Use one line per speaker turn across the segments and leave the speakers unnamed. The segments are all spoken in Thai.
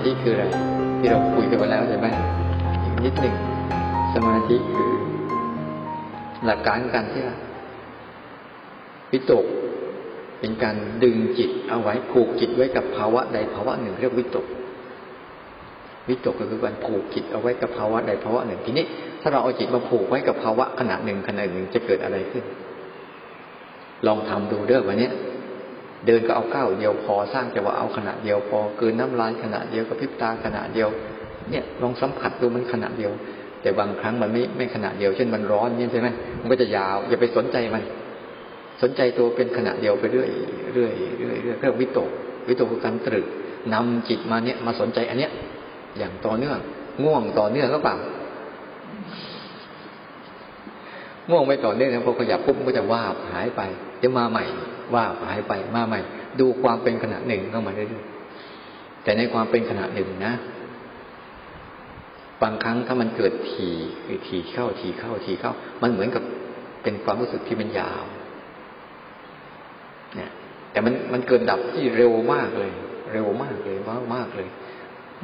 มาธิคืออะไร ที่เราคุยกันไปแล้วใช่ไหมอีกนิดหนึ่งสมาธิคือ หลักการการที่ว่าวิตกเป็นการดึงจิตเอาไว้ผูกจิตไว้กับภาวะใดภาวะหนึ่งเรียกวิตก วิตกก็คือการผูกจิตเอาไว้กับภาวะใดภาวะหนึ่งทีนี้ ถ้าเราเอาจิตมาผูกไว้กับภาวะขณะหนึ่งขณะหนึ่งจะเกิดอะไรขึ้น ลองทำดูเด้อวันนี้ เดินก็เอาก้าวเดียวพอสร้างจะว่าเอาขณะเดียวพอเกินน้ำลายขณะเดียวกับพิบตาขณะเดียว เนี่ยลองสัมผัสดูมันขณะเดียว แต่บางครั้งมันไม่ไม่ขณะเดียว เช่นมันร้อนเนี่ยใช่ไหมมันก็จะยาวอย่าไปสนใจมัน สนใจตัวเป็นขณะเดียวไปเรื่อยเรื่อยเรื่อยเรื่อยเรื่องวิตกวิตกคือการตรึกนำจิตมาเนี่ยมาสนใจอันเนี้ย อย่างต่อเนื่องง่วงต่อเนื่องก็เปล่าง่วงไม่ต่อเนื่องนะพอขยับปุ๊บก็จะว่าหายไปจะมาใหม่ ว่าหายไปมาใหม่ ดูความเป็นขณะหนึ่งเข้ามาเรื่อยๆแต่ในความเป็นขณะหนึ่งนะบางครั้งถ้ามันเกิดทีคือทีเข้าทีเข้าทีเข้า มันเหมือนกับเป็นความรู้สึกที่มันยาวเนี่ยแต่มันมันเกิดดับที่เร็วมากเลย เร็วมากเลยมากมากเลย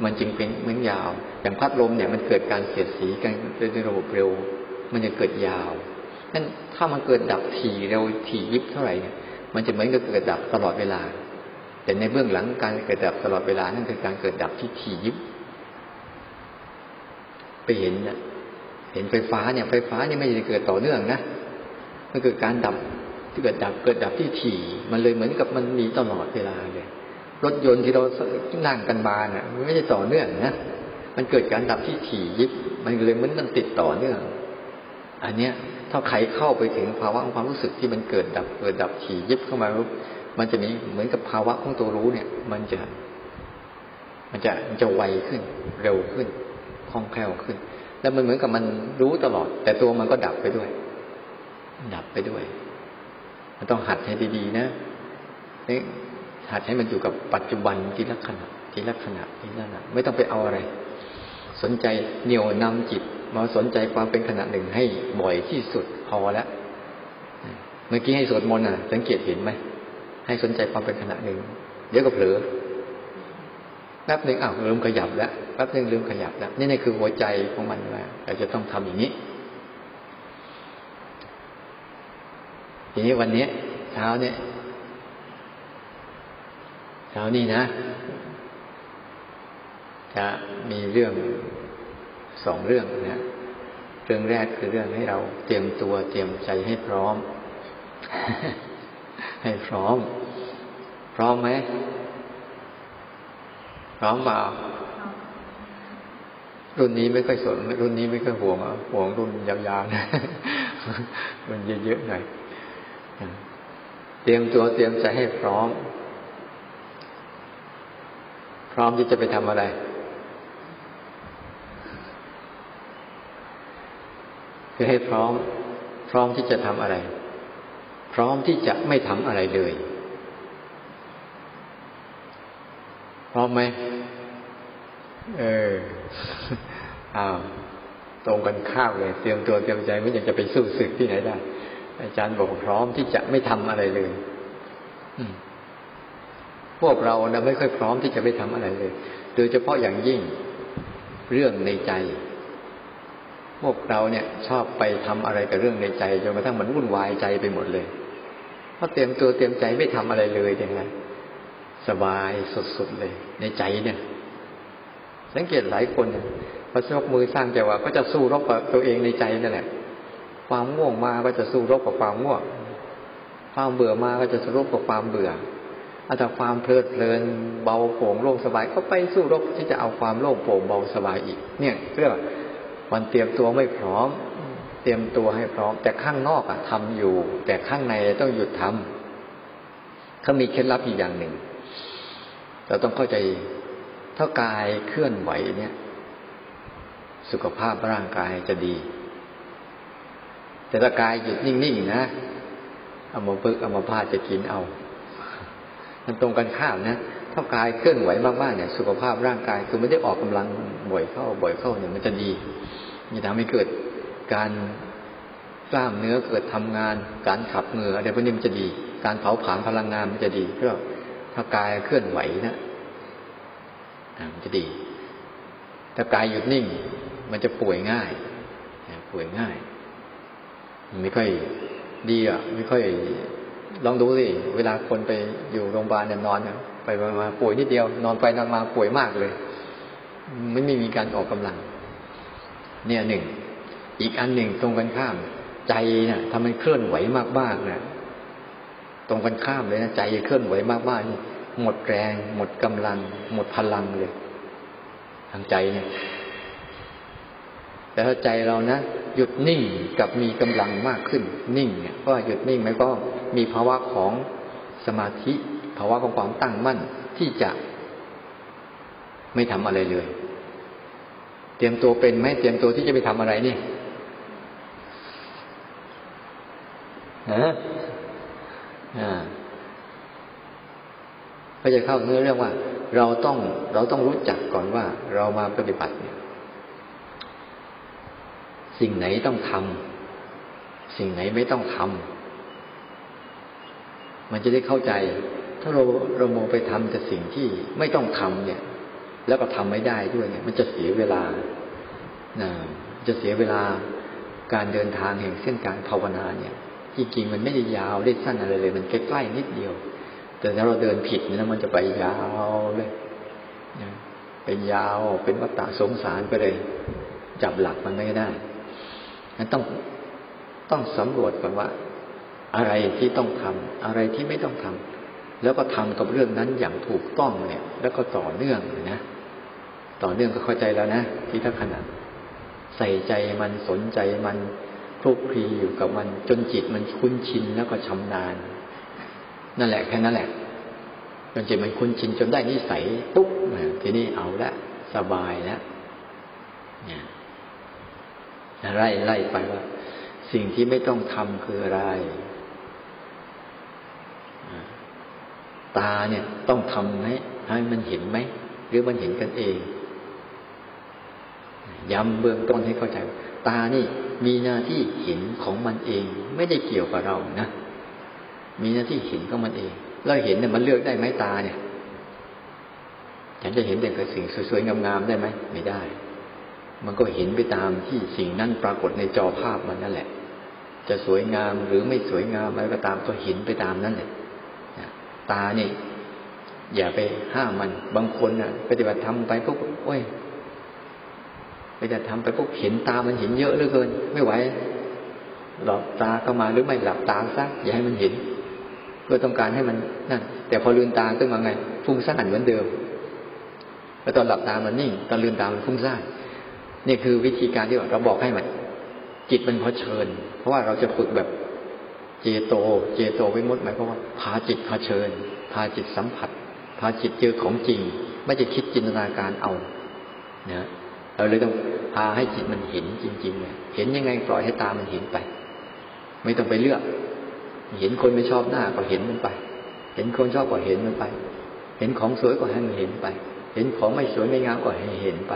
มันจึงเป็นเหมือนยาว อย่างพัดลมเนี่ยมันเกิดการเสียดสีกันในระบบเร็ว มันจะเกิดยาวนั่นถ้ามันเกิดดับทีเร็วทียิบเท่าไหร่เนี่ย มันจะเหมือนกับเกิดดับตลอดเวลา แต่ในเบื้องหลังการเกิดดับตลอดเวลานั่นคือการเกิดดับที่ทียิบ ไปเห็นนี่ยเห็นไฟฟ้าเนี่ยไฟฟ้าเนี่ยไม่ได้เกิดต่อเนื่องนะมันเกิดการดับที่เกิดดับเกิดดับที่ถี่ มันเลยเหมือนกับมันมีตลอดเวลาเลยรถยนต์ที่เรานั่งกันมาเนี่ยมันไม่ใช่ต่อเนื่องนะมันเกิดการดับที่ถี่ยิบ มันเลยเหมือนมันติดต่อเนื่อง อันเนี้ย ถ้าใครเข้าไปถึงภาวะของความรู้สึกที่มันเกิดดับเกิดดับถี่ยิบเข้ามามันจะมีเหมือนกับภาวะของตัวรู้เนี่ย มันจะ มันจะมันจะไวขึ้น เร็วขึ้นคล่องแคล่วขึ้น แล้วมันเหมือนกับมันรู้ตลอด แต่ตัวมันก็ดับไปด้วย ดับไปด้วย มันต้องหัดให้ดีๆนะนี่หัดให้มันอยู่กับปัจจุบันทีละขณะทีละขณะทีละขณะไม่ต้องไปเอาอะไร สนใจเหนี่ยวนำจิต มาสนใจความเป็นขณะหนึ่งให้บ่อยที่สุดพอแล้วเมื่อกี้ให้สวดมนต์อะ สังเกตเห็นไหมให้สนใจความเป็นขณะหนึ่งเดี๋ยวก็เผลอแป๊บหนึ่งอ้าวลืมขยับแล้วแป๊บหนึ่งลืมขยับแล้วนี่นี่คือหัวใจของมันว่าเราจะต้องทำอย่างนี้ ทีนี้วันนี้เช้าเนี่ยเช้านี้นะ จะมีเรื่อง สองเรื่องนะเรื่องแรกคือเรื่องให้เราเตรียมตัวเตรียมใจให้พร้อม ให้พร้อม พร้อมไหมพร้อมเปล่ารุ่นนี้ไม่ค่อยสน รุ่นนี้ไม่ค่อยห่วงห่วงรุ่นยาวๆนะมันเยอะๆหน่อยเตรียมตัวเตรียมใจให้พร้อม พร้อมที่จะไปทำอะไร คือให้พร้อม พร้อมที่จะทำอะไร พร้อมที่จะไม่ทำอะไรเลย พร้อมไหมเอออ้าวตรงกันข้ามเลย เตรียมตัวเตรียมใจไม่อยากจะไปสู้ศึกที่ไหนได้ อาจารย์บอกพร้อมที่จะไม่ทำอะไรเลยพวกเรานะไม่ค่อยพร้อมที่จะไม่ทำอะไรเลย โดยเฉพาะอย่างยิ่งเรื่องในใจ พวกเราเนี่ยชอบไปทำอะไรกับเรื่องในใจจนกระทั่งมันวุ่นวายใจไปหมดเลยเพราะเตรียมตัวเตรียมใจไม่ทำอะไรเลยอย่างไรสบายสุดๆเลย ในใจเนี่ย สังเกตหลายคนพอชกมือสร้างใจว่าก็จะสู้รบกับตัวเองในใจนั่นแหละความง่วงมาก็จะสู้รบกับความง่วง ความเบื่อมาก็จะสู้รบกับความเบื่ออาจจะความเพลิดเพลินเบาโปร่งโล่งสบายก็ไปสู้รบที่จะเอาความโล่งโปร่งเบาสบายอีก เนี่ยเรียกว่า มันเตรียมตัวไม่พร้อม เตรียมตัวให้พร้อม แต่ข้างนอกอะทำอยู่ แต่ข้างในต้องหยุดทำเขามีเคล็ดลับอีกอย่างหนึ่งเราต้องเข้าใจถ้ากายเคลื่อนไหวเนี่ย สุขภาพร่างกายจะดี แต่ถ้ากายหยุดนิ่งๆนะเอามาพึกเอามาพาจะกินเอา มันตรงกันข้ามนะ ถ้ากายเคลื่อนไหวมากๆเนี่ยสุขภาพร่างกายคือไม่ได้ออกกำลังบ่อยเข้าบ่อยเข้าเนี่ยมันจะดีมันทำให้เกิดการกล้ามเนื้อเกิดทำงาน การขับเหงื่ออะไรพวกนี้มันจะดี การเผาผลาญพลังงานมันจะดีเพราะถ้ากายเคลื่อนไหวนะมันจะดี ถ้ากายหยุดนิ่ง มันจะป่วยง่ายป่วยง่าย ไม่ค่อยดีอะ ไม่ค่อยลองดูสิเวลาคนไปอยู่โรงพยาบาลเนี่ยนอน ไปมาป่วยนิดเดียวนอนไปนอนมาป่วยมากเลยไม่ไม่มีการออกกำลัง เนี่ยหนึ่งอีกอันหนึ่งตรงกันข้าม ใจเนี่ยทำมันเคลื่อนไหวมากๆนะตรงกันข้ามเลยนะใจเคลื่อนไหวมากๆนี่หมดแรง หมดกำลัง หมดพลังเลย ทางใจเนี่ย แต่ถ้าใจเรานะหยุดนิ่งกับมีกำลังมากขึ้น นิ่งเนี่ยเพราะหยุดนิ่งมันก็มีภาวะของสมาธิ ภาวะของความตั้งมั่นที่จะไม่ทำอะไรเลย เตรียมตัวเป็นไหมเตรียมตัวที่จะไปทำอะไรนี่ฮะอ่าก็จะเข้าเนื้อเรื่องว่า เราต้องเราต้องรู้จักก่อนว่า เรามาปฏิบัติเนี่ย สิ่งไหนต้องทำสิ่งไหนไม่ต้องทำมันจะได้เข้าใจ ถ้าเราเราโมไปทำแต่สิ่งที่ไม่ต้องทำเนี่ย แล้วก็ทำไม่ได้ด้วยเนี่ย มันจะเสียเวลานะจะเสียเวลาการเดินทางแห่งเส้นการภาวนาเนี่ยจริงๆมันไม่ได้ยาวได้สั้นอะไรเลย มันใกล้ๆนิดเดียว แต่ถ้าเราเดินผิดเนี่ยมันจะไปยาวเลยเป็นยาวเป็นวัฏฏะสงสารไปเลย จับหลักมันไม่ได้นั้นต้องต้องสำรวจก่อนว่า อะไรที่ต้องทำอะไรที่ไม่ต้องทำ แล้วก็ทำกับเรื่องนั้นอย่างถูกต้องเนี่ย แล้วก็ต่อเนื่องนะ ต่อเนื่องก็เข้าใจแล้วนะที่ทักขณะใส่ใจมันสนใจมันคลุกคลีอยู่กับมัน จนจิตมันคุ้นชินแล้วก็ชำนาญ นั่นแหละแค่นั้นแหละจนจิตมันคุ้นชินจนได้นิสัยปุ๊บทีนี้เอาละสบายแล้วเนี่ยไล่ไล่ไปว่า สิ่งที่ไม่ต้องทำคืออะไร ตาเนี่ยต้องทำให้ให้มันเห็นไหม หรือมันเห็นกันเอง ย้ำเบื้องต้นให้เข้าใจ ตานี่มีหน้าที่เห็นของมันเอง ไม่ได้เกี่ยวกับเรานะมีหน้าที่เห็นของมันเองเราเห็นเนี่ยมันเลือกได้ไหมตาเนี่ยฉันจะเห็นแต่กับสิ่งสวยๆงามๆได้ไหมไม่ได้ มันก็เห็นไปตามที่สิ่งนั้นปรากฏในจอภาพมันนั่นแหละ จะสวยงามหรือไม่สวยงามอะไรก็ตามก็เห็นไปตามนั้นแหละ ตาเนี่ยอย่าไปห้ามมัน บางคนน่ะ ปฏิบัติทำไปพวกโอ้ยไปจะทำไปพวกเห็นตามันเห็นเยอะเหลือเกิน ไม่ไหวหลับตาเข้ามาหรือไม่หลับตาซะอย่าให้มันเห็น เพื่อต้องการให้มันนั่นแต่พอลืมตาขึ้นมาไงฟุ้งซ่านเหมือนเดิมแล้วตอนหลับตามันนิ่งตอนลืมตามันฟุ้งซ่านนี่คือวิธีการที่เราบอกให้มันจิตมันพอเชิญ เพราะว่าเราจะฝึกแบบ เจโต เจโตว้มดหมายความว่าพาจิตเชิญ พาจิตสัมผัส พาจิตเจอของจริง ไม่จะคิดจินตนาการเอานะเราเลยต้องพาให้จิตมันเห็นจริงๆเลยเห็นยังไงปล่อยให้ตามันเห็นไป ไม่ต้องไปเลือก เห็นคนไม่ชอบหน้าก็เห็นมันไป เห็นคนชอบก็เห็นมันไป เห็นของสวยก็ให้มันเห็นไป เห็นของไม่สวยไม่งามก็ให้เห็นไป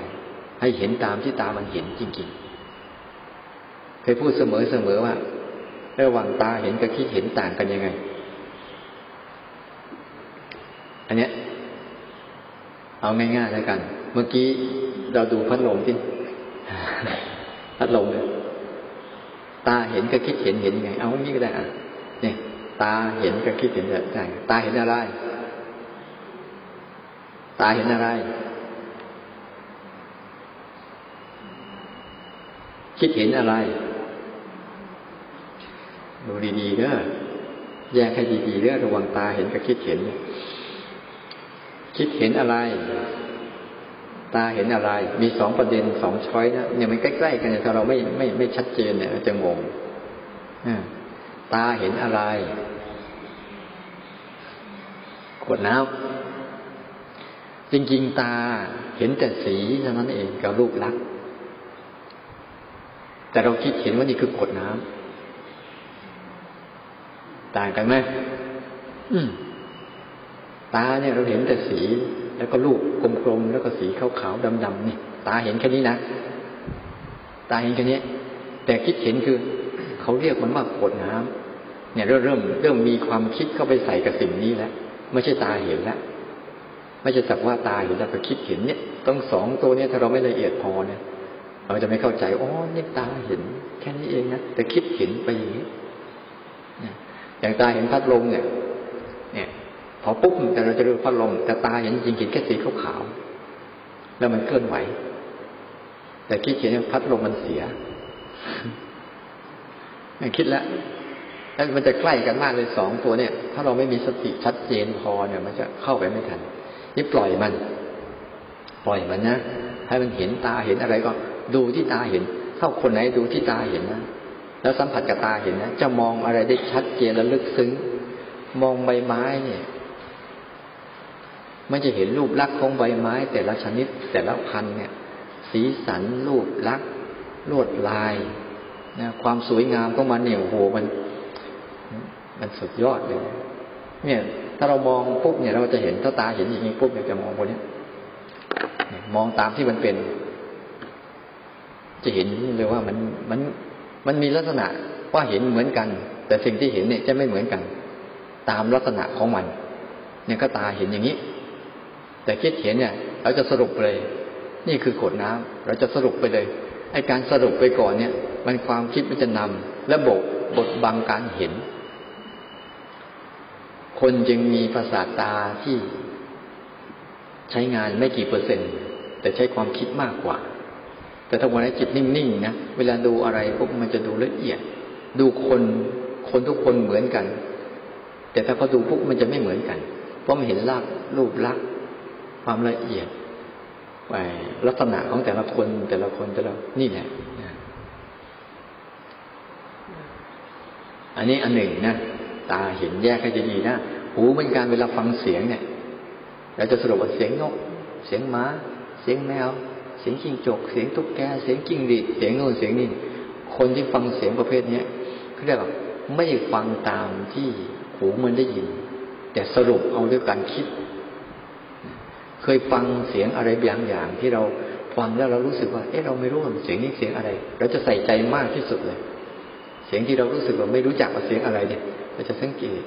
ให้เห็นตามที่ตามันเห็นจริงๆเคยพูดเสมอเสมอว่า ระหว่างตาเห็นกับคิดเห็นต่างกันยังไง อันเนี้ย เอาง่ายๆแล้วกัน เมื่อกี้เราดูพัดลมที่พัดลมเนี่ยตาเห็นกับคิดเห็นเห็นยังไง เอาอย่างนี้ก็ได้อะเนี่ยตาเห็นกับคิดเห็นได้ตาเห็นอะไร ตาเห็นอะไร คิดเห็นอะไร ดูดีๆเด้อแยกให้ดีๆเด้อระวังตาเห็นกับคิดเห็น คิดเห็นอะไร ตาเห็นอะไร มีสองประเด็นสองช้อยนะเนี่ยมันใกล้ๆกันเนี่ยถ้าเราไม่ไม่ไม่ชัดเจนเนี่ยจะงงตาเห็นอะไรขวดน้ำจริงๆตาเห็นแต่สีเท่านั้นเองกับรูปลักษณ์แต่เราคิดเห็นว่านี่คือขวดน้ำ ต่างกันไหมตาเนี่ยเราเห็นแต่สี แล้วก็ลูกกลมๆแล้วก็สีขาวๆดำๆนี่ตาเห็นแค่นี้นะตาเห็นแค่นี้แต่คิดเห็นคือ เขาเรียกมันว่าขวดน้ำเนี่ยเริ่มเริ่มเริ่มมีความคิดเข้าไปใส่กับสิ่งนี้แล้วไม่ใช่ตาเห็นแล้วไม่ใช่สักว่าตาเห็นแล้วก็คิดเห็นเนี่ยต้องสองตัวเนี่ยถ้าเราไม่ละเอียดพอเนี่ย เราจะไม่เข้าใจอ๋อนี่ตาเห็น แค่นี้เองนะแต่คิดเห็นไปอย่างนี้ อย่างตาเห็นพัดลมเนี่ย เนี่ยพอปุ๊บแต่เราจะดูพัดลมแต่ตาเห็นจริงๆแค่สีขาวๆแล้วมันเคลื่อนไหว แต่คิดเห็นพัดลมมันเสียคิดแล้วแล้วมันจะใกล้กันมากเลยสองตัวเนี่ย ถ้าเราไม่มีสติชัดเจนพอเนี่ย มันจะเข้าไปไม่ทัน นี่ปล่อยมัน ปล่อยมันนะให้มันเห็นตาเห็นอะไรก็ ดูที่ตาเห็น เข้าคนไหนดูที่ตาเห็นนะ แล้วสัมผัสกับตาเห็นนะจะมองอะไรได้ชัดเจนและลึกซึ้ง มองใบไม้เนี่ยมันจะเห็นรูปลักษณ์ของใบไม้ แต่ละชนิดแต่ละพันเนี่ย สีสันรูปลักษณ์ลวดลายนะความสวยงามของมันเนี่ยโหมัน มันสุดยอดเลย เนี่ย ถ้าเรามองปุ๊บเนี่ย เราจะเห็นถ้าตาเห็นอย่างนี้ปุ๊บเนี่ยจะมองคนนี้มองตามที่มันเป็น จะเห็นเลยว่ามันมัน มันมีลักษณะว่าเห็นเหมือนกัน แต่สิ่งที่เห็นเนี่ยจะไม่เหมือนกัน ตามลักษณะของมัน เนี่ยก็ตาเห็นอย่างนี้ แต่คิดเห็นเนี่ย เราจะสรุปเลย นี่คือขวดน้ำเราจะสรุปไปเลยไอการสรุปไปก่อนเนี่ย มันความคิดมันจะนำและบกบทบังการเห็น คนจึงมีภาษาตาที่ใช้งานไม่กี่เปอร์เซ็นต์ แต่ใช้ความคิดมากกว่า แต่ถ้าวันนี้จิตนิ่งๆนะเวลาดูอะไรพวกมันจะดูละเอียด ดูคนคนทุกคนเหมือนกัน แต่ถ้าพอดูพวกมันจะไม่เหมือนกัน เพราะมันเห็นรากรูปลักษณ์ความละเอียดไปลักษณะของแต่ละคนแต่ละคนแต่ละนี่แหละอันนี้อันหนึ่งนะตาเห็นแยกให้จะดีนะหูเป็นการเวลาฟังเสียงเนี่ยเราจะสรุปว่าเสียงนก เสียงม้าเสียงแมว เสียงจิ้งจก เสียงตุ๊กแก เสียงจิ้งหรีดเสียงโน่นเสียงนี่คนที่ฟังเสียงประเภทเนี้ยเขาเรียกว่าไม่ฟังตามที่หูมันได้ยิน แต่สรุปเอาด้วยการคิด เคยฟังเสียงอะไรบางอย่างที่เราฟังแล้วเรารู้สึกว่า เอ๊ะเราไม่รู้ว่าเสียงนี้เสียงอะไร เราจะใส่ใจมากที่สุดเลย เสียงที่เรารู้สึกว่าไม่รู้จักว่าเสียงอะไรเนี่ยเราจะสังเกต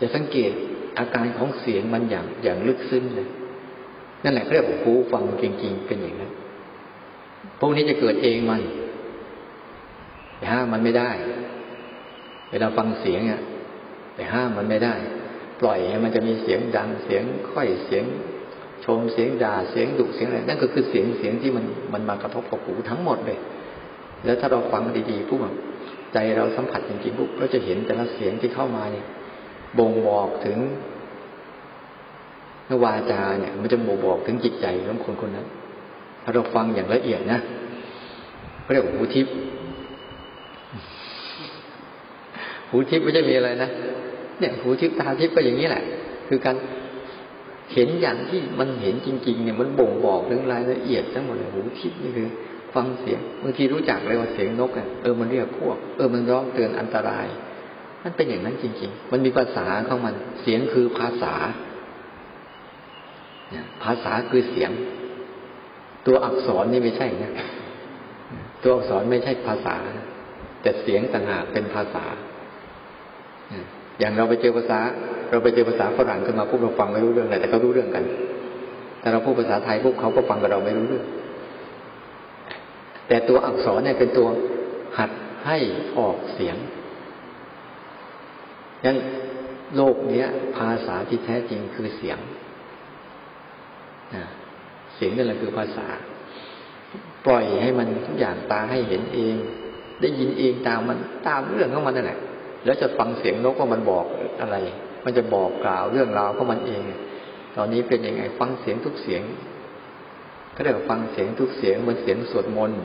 จะสังเกตอาการของเสียงมันอย่างอย่างลึกซึ้งเลย นั่นแหละเรียกหูฟังจริง ๆ เป็นอย่างนั้นพวกนี้จะเกิดเองมันแต่ห้ามมันไม่ได้ เวลาฟังเสียงอะแต่ห้ามมันไม่ได้ ปล่อยให้มันจะมีเสียงดังเสียงค่อยเสียง ชมเสียงด่าเสียงดุเสียงอะไรนั่นก็คือเสียงเสียงที่มันมันมากระทบกับหูทั้งหมดเลย แล้วถ้าเราฟังดีๆปุ๊บใจเราสัมผัสจริงๆปุ๊บเราจะเห็นแต่ละเสียงที่เข้ามาเนี่ยบ่งบอกถึง วาจาเนี่ย มันจะบ่งบอกถึงจิตใจของคนคนนั้นถ้าเราฟังอย่างละเอียดนะเขาเรียกหูทิพย์หูทิพย์ไม่ใช่มีอะไรนะเนี่ยหูทิพย์ตาทิพย์ก็อย่างนี้แหละ คือการเห็นอย่างที่มันเห็นจริง ๆ เนี่ยมันบ่งบอกถึงรายละเอียดทั้งหมดเลยหูทิพย์นี่คือ ฟังเสียงบางทีรู้จักเลยว่าเสียงนกอะเออมันเรียกพวก เออมันร้องเตือนอันตราย มันเป็นอย่างนั้นจริง ๆ มันมีภาษาของมัน เสียงคือภาษา ภาษาคือเสียง ตัวอักษรนี่ไม่ใช่นะตัวอักษรไม่ใช่ภาษา แต่เสียงต่างหากเป็นภาษา อย่างเราไปเจอภาษา เราไปเจอภาษาฝรั่งขึ้นมาพวกเราฟังไม่รู้เรื่องอะไรแต่เขารู้เรื่องกัน แต่เราพูดภาษาไทยพวกเขาก็ฟังกับเราไม่รู้เรื่อง แต่ตัวอักษรเนี่ยเป็นตัวหัดให้ออกเสียงงั้นโลกเนี้ย ภาษาที่แท้จริงคือเสียง เสียงนั่นแหละคือภาษา ปล่อยให้มันทุกอย่างตาให้เห็นเอง ได้ยินเองตามมันตามเรื่องของมันนั่นแหละแล้วจะฟังเสียงนกว่ามันบอกอะไร มันจะบอกกล่าวเรื่องราวของมันเอง ตอนนี้เป็นยังไงฟังเสียงทุกเสียง ก็เรียกฟังเสียงทุกเสียงเหมือนเสียงสวดมนต์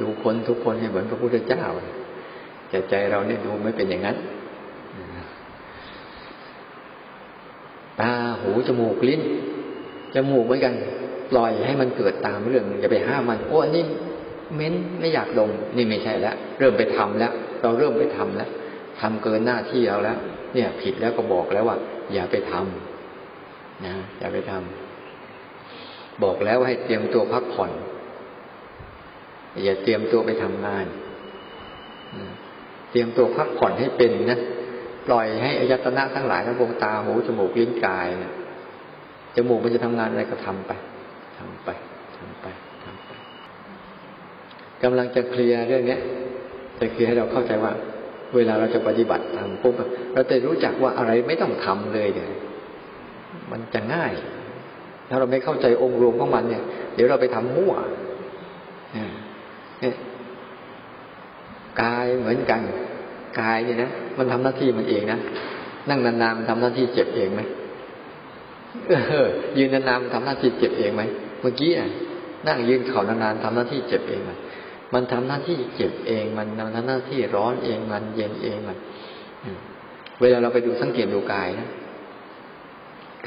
ดูคนทุกคนให้เหมือนพระพุทธเจ้าแต่ใจเราเนี่ยดูไม่เป็นอย่างนั้น ตา หูจมูกลิ้นจมูกเหมือนกันปล่อยให้มันเกิดตามเรื่องอย่าไปห้ามมันโอ้อันนี้เม้นไม่อยากดมนี่ไม่ใช่แล้วเริ่มไปทำแล้ว เราเริ่มไปทำแล้วทำเกินหน้าที่เราแล้ว เนี่ย ผิดแล้วก็บอกแล้วว่า อย่าไปทำนะอย่าไปทำบอกแล้วให้เตรียมตัวพักผ่อน อย่าเตรียมตัวไปทำงานเตรียมตัวพักผ่อนให้เป็นนะ ล่อยให้อายตนะทั้งหลายทั้งดวงตาหูจมูกลิ้นกายเนี่ยจมูกมันจะทำงานอะไรก็ทำไปทำไปทำไปทำไปกำลังจะเคลียร์เรื่องนี้จะเคลียร์ให้เราเข้าใจว่า เวลาเราจะปฏิบัติทำปุ๊บเราจะรู้จักว่าอะไรไม่ต้องทำเลยเนี่ยมันจะง่าย ถ้าเราไม่เข้าใจองค์รวมของมันเนี่ย เดี๋ยวเราไปทำมั่วเนี่ยกายเหมือนกัน กายเนี่ยนะมันทำหน้าที่มันเองนะนั่งนานๆมันทำหน้าที่เจ็บเองไหมเออยืนนานๆมันทำหน้าที่เจ็บเองไหมเมื่อกี้อะนั่งยืนเข่านานๆทำหน้าที่เจ็บเองมันมันทำหน้าที่เจ็บเองมันทำหน้าที่ร้อนเองมันเย็นเองมันเวลาเราไปดูสังเกตดูกายนะ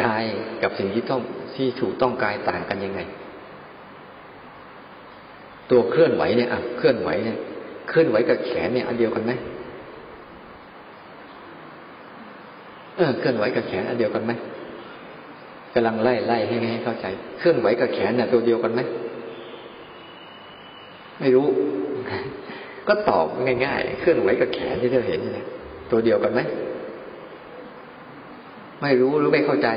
กายกับสิ่งที่ต้องที่ถูกต้องกายต่างกันยังไง ตัวเคลื่อนไหวเนี่ยอะเคลื่อนไหวเนี่ยเคลื่อนไหวกับแขนเนี่ย อันเดียวกันไหม เออเคลื่อนไหวกับแขนอันเดียวกันไหมกำลังไล่ไล่ให้ให้เข้าใจ เคลื่อนไหวกับแขนเนี่ยตัวเดียวกันไหมไม่รู้ ก็ตอบง่ายๆ เคลื่อนไหวกับแขนที่เธอเห็นเนี่ยตัวเดียวกันไหมไม่รู้หรือไม่เข้าใจ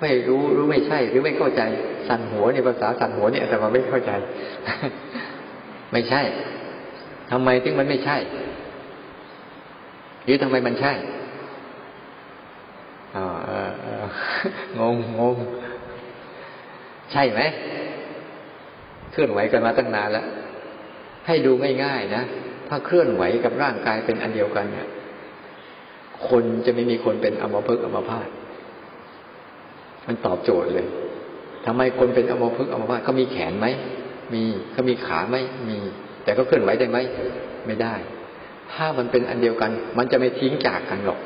ไม่รู้หรือไม่ใช่ หรือไม่เข้าใจ สั่นหัวเนี่ยภาษาสั่นหัวเนี่ยแต่มาไม่เข้าใจ ไม่ใช่ทำไมถึงมันไม่ใช่ หรือทำไมมันใช่ งงงงใช่ไหมเคลื่อนไหวกันมาตั้งนานแล้ว ให้ดูง่ายๆนะถ้าเคลื่อนไหวกับร่างกายเป็นอันเดียวกันเนี่ยคนจะไม่มีคนเป็นอมภพอมพาตมันตอบโจทย์เลยทำไมคนเป็นอมภพอมพาตเขามีแขนไหมมีเขามีขาไหมมี แต่ก็เคลื่อนไหวได้ไหมไม่ได้ ถ้ามันเป็นอันเดียวกัน มันจะไม่ทิ้งจากกันหรอก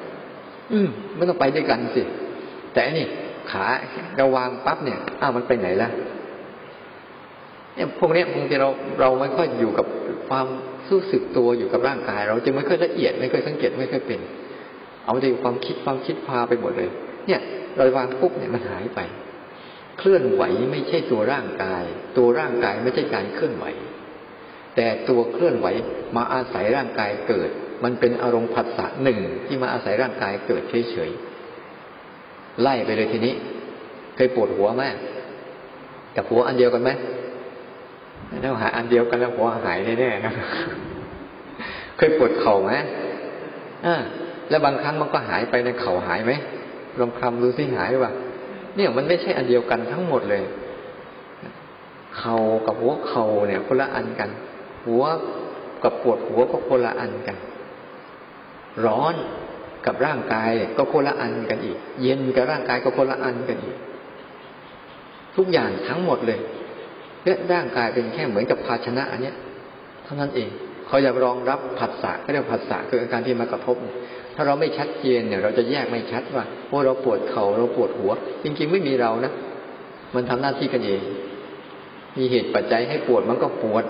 อืมไม่ต้องไปด้วยกันสิ แต่นี่ขาเราวางปั๊บเนี่ย อ้าวมันไปไหนละเนี่ยพวกนี้บางทีเราเราไม่ค่อยอยู่กับความรู้สึกตัวอยู่กับร่างกาย เราจึงไม่ค่อยละเอียดไม่ค่อยสังเกตไม่ค่อยเป็น เอาแต่ความคิดความคิดพาไปหมดเลย เนี่ย เราวางปุ๊บเนี่ยมันหายไป เคลื่อนไหวไม่ใช่ตัวร่างกาย ตัวร่างกายไม่ใช่การเคลื่อนไหว แต่ตัวเคลื่อนไหวมาอาศัยร่างกายเกิด มันเป็นอารมณ์ผัสสะหนึ่งที่มาอาศัยร่างกายเกิดเฉยๆไล่ไปเลยทีนี้ เคยปวดหัวไหมกับหัวอันเดียวกันไหมถ้าหาอันเดียวกันแล้วหัวหายแน่ๆนะเคยปวดเข่าไหมอ่าแล้วบางครั้งมันก็หายไปในเข่าหายไหมลองคลำดูสิหายป่ะเนี่ยมันไม่ใช่อันเดียวกันทั้งหมดเลย เข่ากับหัวเข่าเนี่ยคนละอันกัน หัวกับปวดหัวก็คนละอันกัน ร้อนกับร่างกายก็คนละอันกันอีก เย็นกับร่างกายก็คนละอันกันอีก ทุกอย่างทั้งหมดเลยเนี่ยร่างกายเป็นแค่เหมือนกับภาชนะอันเนี้ยเท่านั้นเองเขาอยากรองรับผัสสะก็เรียกผัสสะคืออาการที่มากระทบ ถ้าเราไม่ชัดเจนเนี่ย เราจะแยกไม่ชัดว่าโอ้เราปวดเขา่าเราปวดหัว จริง ๆ ไม่มีเรานะมันทำหน้าที่กันเอง มีเหตุปัจจัยให้ปวดมันก็ปวด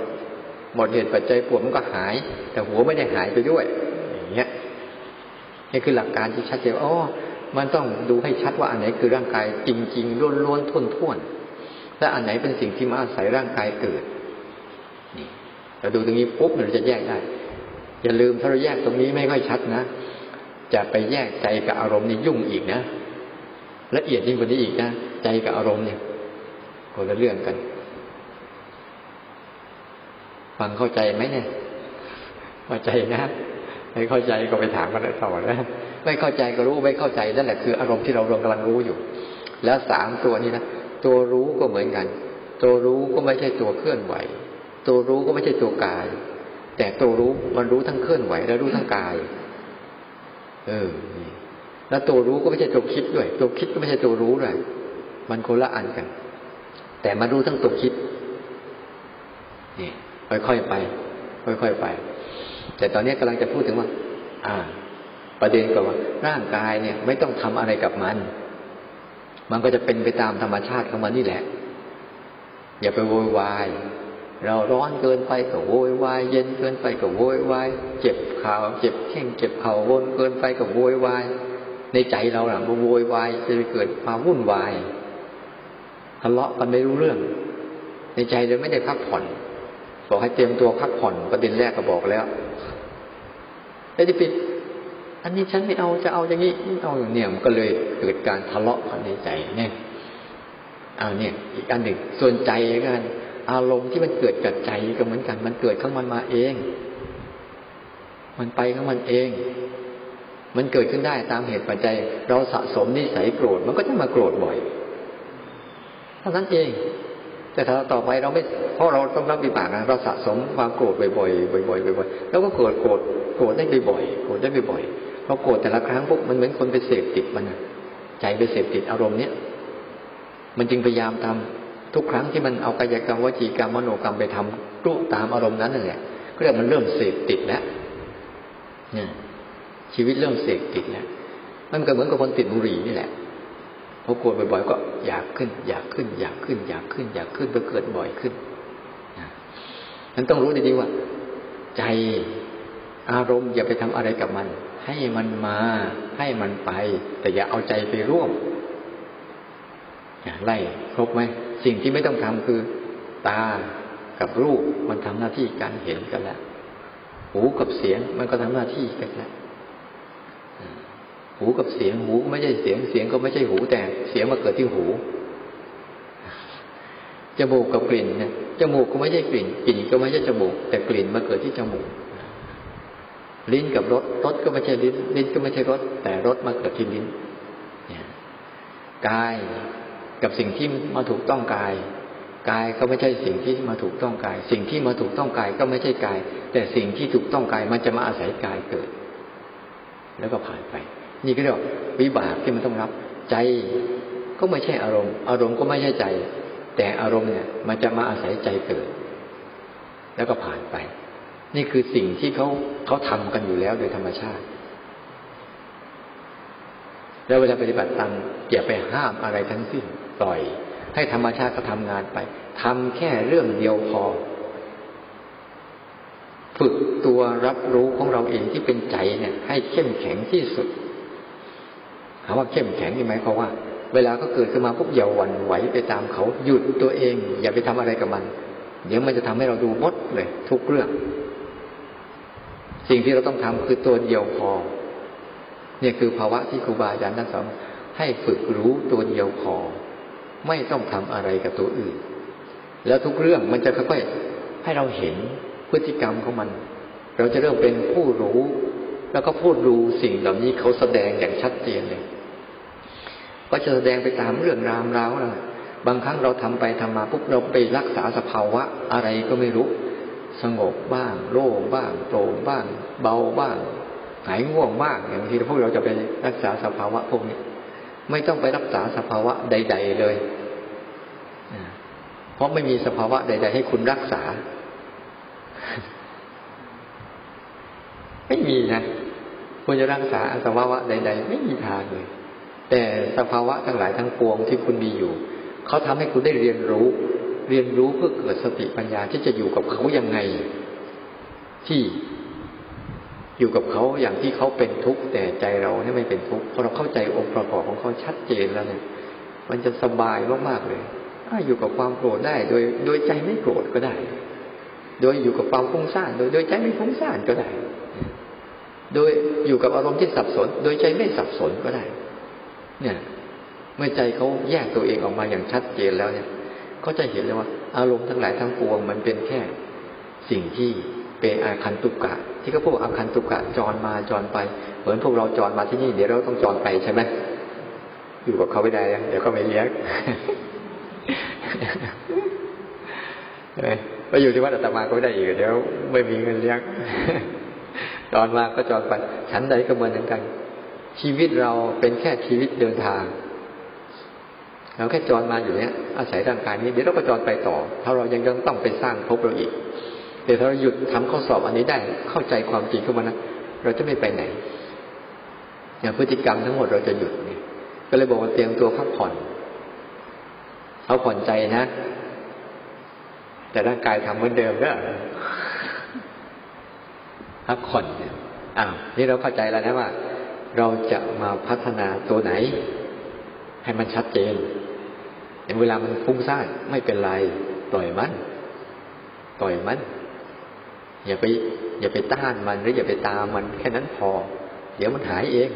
หมดเหตุปัจจัยปวดมันก็หาย แต่หัวไม่ได้หายไปด้วย นี่คือหลักการที่ชัดเจนอ๋อมันต้องดูให้ชัดว่าอันไหนคือร่างกายจริง ๆล้วนๆทุ่นๆและอันไหนเป็นสิ่งที่มาอาศัยร่างกายเกิดนี่เราดูตรงนี้ปุ๊บเราจะแยกได้ อย่าลืมถ้าเราแยกตรงนี้ไม่ค่อยชัดนะจะไปแยกใจกับอารมณ์นี่ยุ่งอีกนะละเอียดยิ่งกว่านี้อีกนะใจกับอารมณ์เนี่ยคนละเรื่องกันฟังเข้าใจไหมเนี่ยเข้าใจนะ ไม่เข้าใจก็ไปถามกันต่อนะไม่เข้าใจก็รู้ไม่เข้าใจนั่นแหละคืออารมณ์ที่เรากำลังรู้อยู่ แล้วสามตัวนี้นะตัวรู้ก็เหมือนกัน ตัวรู้ก็ไม่ใช่ตัวเคลื่อนไหว ตัวรู้ก็ไม่ใช่ตัวกาย แต่ตัวรู้มันรู้ทั้งเคลื่อนไหวและรู้ทั้งกาย เออแล้วตัวรู้ก็ไม่ใช่ตัวคิดด้วย ตัวคิดก็ไม่ใช่ตัวรู้ด้วยมันคนละอันกัน แต่มารู้ทั้งตัวคิดนี่ค่อยๆไป ค่อยๆไป แต่ตอนนี้กำลังจะพูดถึงว่า อ่า ประเด็นก็ว่า ร่างกายเนี่ย ไม่ต้องทำอะไรกับมัน มันก็จะเป็นไปตามธรรมชาติของมันนี่แหละ อย่าไปโวยวาย เราร้อนเกินไปก็โวยวาย เย็นเกินไปก็โวยวาย เจ็บขาเจ็บแข้งเจ็บเข่าวนเกินไปก็โวยวาย ในใจเราหลังโวยวายจะไปเกิดความวุ่นวายทะเลาะกันไม่รู้เรื่อง ในใจเราไม่ได้พักผ่อน บอกให้เตรียมตัวพักผ่อนประเด็นแรกก็บอกแล้วไอ้ที่ปิด อันนี้ฉันไม่เอาจะเอาอย่างนี้เอาอย่างเนี่ยมันก็เลยเกิดการทะเลาะกันในใจเนี่ยเอาเนี่ย อีกอันหนึ่งส่วนใจกันอารมณ์ที่มันเกิดกับใจก็เหมือนกัน มันเกิดข้างมันมาเอง มันไปข้างมันเอง มันเกิดขึ้นได้ตามเหตุปัจจัย เราสะสมนิสัยโกรธ มันก็จะมาโกรธบ่อยเท่านั้นเอง แต่ถ้าต่อไปเราไม่เพราะเราต้องรับวิบากนะเราสะสมความโกรธบ่อยๆบ่อยๆบ่อยๆแล้วก็โกรธโกรธโกรธได้บ่อยๆโกรธได้บ่อยๆพอโกรธแต่ละครั้งปุ๊บมันเหมือนคนไปเสพติดมันใจไปเสพติดอารมณ์เนี้ยมันจึงพยายามทำทุกครั้งที่มันเอากายกรรมวจีกรรมมโนกรรมไปทำรู้ตามอารมณ์นั้นนั่นแหละก็เรียกมันเริ่มเสพติดแล้วเนี่ยชีวิตเริ่มเสพติดแล้วมันก็เหมือนกับคนติดบุหรี่นี่แหละ พอโกรธบ่อยๆก็อยากขึ้น อยากขึ้น อยากขึ้น อยากขึ้น อยากขึ้นก็เกิดบ่อยขึ้นนั้นต้องรู้ดีๆว่า ใจอารมณ์อย่าไปทำอะไรกับมัน ให้มันมาให้มันไป แต่อย่าเอาใจไปร่วมไล่ครบไหมสิ่งที่ไม่ต้องทำคือ ตากับรูปมันทำหน้าที่การเห็นกันแล้วหูกับเสียงมันก็ทำหน้าที่กันแล้ว หูกับเสียงหูไม่ใช่เสียงเสียงก็ไม่ใช่หูแต่เสียงมาเกิดที่หูจมูกกับกลิ่นเนี่ยจมูกก็ไม่ใช่กลิ่น กลิ่นก็ไม่ใช่จมูก แต่กลิ่นมาเกิดที่จมูก ลิ้นกับรสรสก็ไม่ใช่ลิ้น ลิ้นก็ไม่ใช่รสแต่รสมาเกิดที่ลิ้นกายกับสิ่งที่มาถูกต้องกาย กายก็ไม่ใช่สิ่งที่มาถูกต้องกาย สิ่งที่มาถูกต้องกายก็ไม่ใช่กาย แต่สิ่งที่ถูกต้องกายมันจะมาอาศัยกายเกิด แล้วก็ผ่านไป นี่ก็เรียกวิบากที่มันต้องรับ ใจก็ไม่ใช่อารมณ์ อารมณ์ก็ไม่ใช่ใจ แต่อารมณ์เนี่ย มันจะมาอาศัยใจเกิด แล้วก็ผ่านไป นี่คือสิ่งที่เขาเขาทำกันอยู่แล้วโดยธรรมชาติ แล้วเวลาปฏิบัติตามอย่าไปห้ามอะไรทั้งสิ้นปล่อย ให้ธรรมชาติก็ทำงานไปทำแค่เรื่องเดียวพอฝึกตัวรับรู้ของเราเองที่เป็นใจเนี่ย ให้เข้มแข็งที่สุด คำว่าเข้มแข็งนี่หมายความว่า เวลาก็เกิดขึ้นมาปุ๊บอย่าหวั่นไหวไปตามเขาหยุดตัวเอง อย่าไปทำอะไรกับมัน เดี๋ยวมันจะทำให้เราดูมดเลย ทุกเรื่อง สิ่งที่เราต้องทำคือตัวเดียวพอ เนี่ยคือภาวะที่ครูบาอาจารย์ท่านสอนให้ฝึกรู้ตัวเดียวพอ ไม่ต้องทำอะไรกับตัวอื่น แล้วทุกเรื่องมันจะค่อยๆให้เราเห็นพฤติกรรมของมัน เราจะเริ่มเป็นผู้รู้ แล้วก็พูดดูสิ่งเหล่านี้เขาแสดงอย่างชัดเจนเลย ก็จะแสดงไปตามเรื่องรามราวนะบางครั้งเราทำไปทำมาปุ๊บเราไปรักษาสภาวะอะไรก็ไม่รู้ สงบบ้าง โล่งบ้างโปร่งบ้าง เบาบ้างหายง่วงมากอย่างที่พวกเราจะไปรักษาสภาวะพวกนี้ ไม่ต้องไปรักษาสภาวะใด ๆเลยเพราะไม่มีสภาวะใด ๆ ให้คุณรักษา ไม่มีนะคุณจะรักษาสภาวะใด ๆ ไม่มีทางเลย แต่สภาวะทั้งหลายทั้งปวงที่คุณมีอยู่ เขาทำให้คุณได้เรียนรู้ เรียนรู้เพื่อเกิดสติปัญญาที่จะอยู่กับเขายังไง ที่อยู่กับเขาอย่างที่เขาเป็นทุกข์แต่ใจเราเนี่ยไม่เป็นทุกข์พอเราเข้าใจองค์ประกอบของเขาชัดเจนแล้วเนี่ย มันจะสบายมากๆเลยอยู่กับความโกรธได้ โดยโดยใจไม่โกรธก็ได้ โดยอยู่กับความฟุ้งซ่านโดยโดยใจไม่ฟุ้งซ่านก็ได้ โดยอยู่กับอารมณ์ที่สับสน โดยใจไม่สับสนก็ได้ เนี่ยเมื่อใจเขาแยกตัวเองออกมาอย่างชัดเจนแล้วเนี่ยเขาจะเห็นเลยว่า อารมณ์ทั้งหลายทั้งปวงมันเป็นแค่สิ่งที่เป็นอาคันตุกะ ที่เขาพูดอาคันตุกะจรมาจรไป เหมือนพวกเราจรมาที่นี่เดี๋ยวเราต้องจรไปใช่ไหมอยู่กับเขาไม่ได้เดี๋ยวก็ไม่เลี้ยงไปอยู่ที่วัดอาตมาก็ไม่ได้อีกเดี๋ยวไม่มีเงินเลี้ยงจรมาก็จรไปฉันใดก็เหมือนกัน ชีวิตเราเป็นแค่ชีวิตเดินทาง เราแค่จรมาอยู่เนี้ยอาศัยร่างกายนี้เดี๋ยวเราก็จรไปต่อ ถ้าเรายังยังต้องไปสร้างภพเราอีกแต่ถ้าเราหยุดทำข้อสอบอันนี้ได้เข้าใจความจริงขึ้นมานะเราจะไม่ไปไหนอย่างพฤติกรรมทั้งหมดเราจะหยุดเนี่ยก็เลยบอกว่าเตรียมตัวพักผ่อนเอาผ่อนใจนะ แต่ร่างกายทำเหมือนเดิมก็พักผ่อนเนี่ยอ้าวนี่เราเข้าใจแล้วนะว่า เราจะมาพัฒนาตัวไหน ให้มันชัดเจนอย่างเวลามันฟุ้งซ่านไม่เป็นไรปล่อยมันปล่อยมัน อย่าไปอย่าไปต้านมันหรืออย่าไปตามมัน แค่นั้นพอ เดี๋ยวมันหายเอง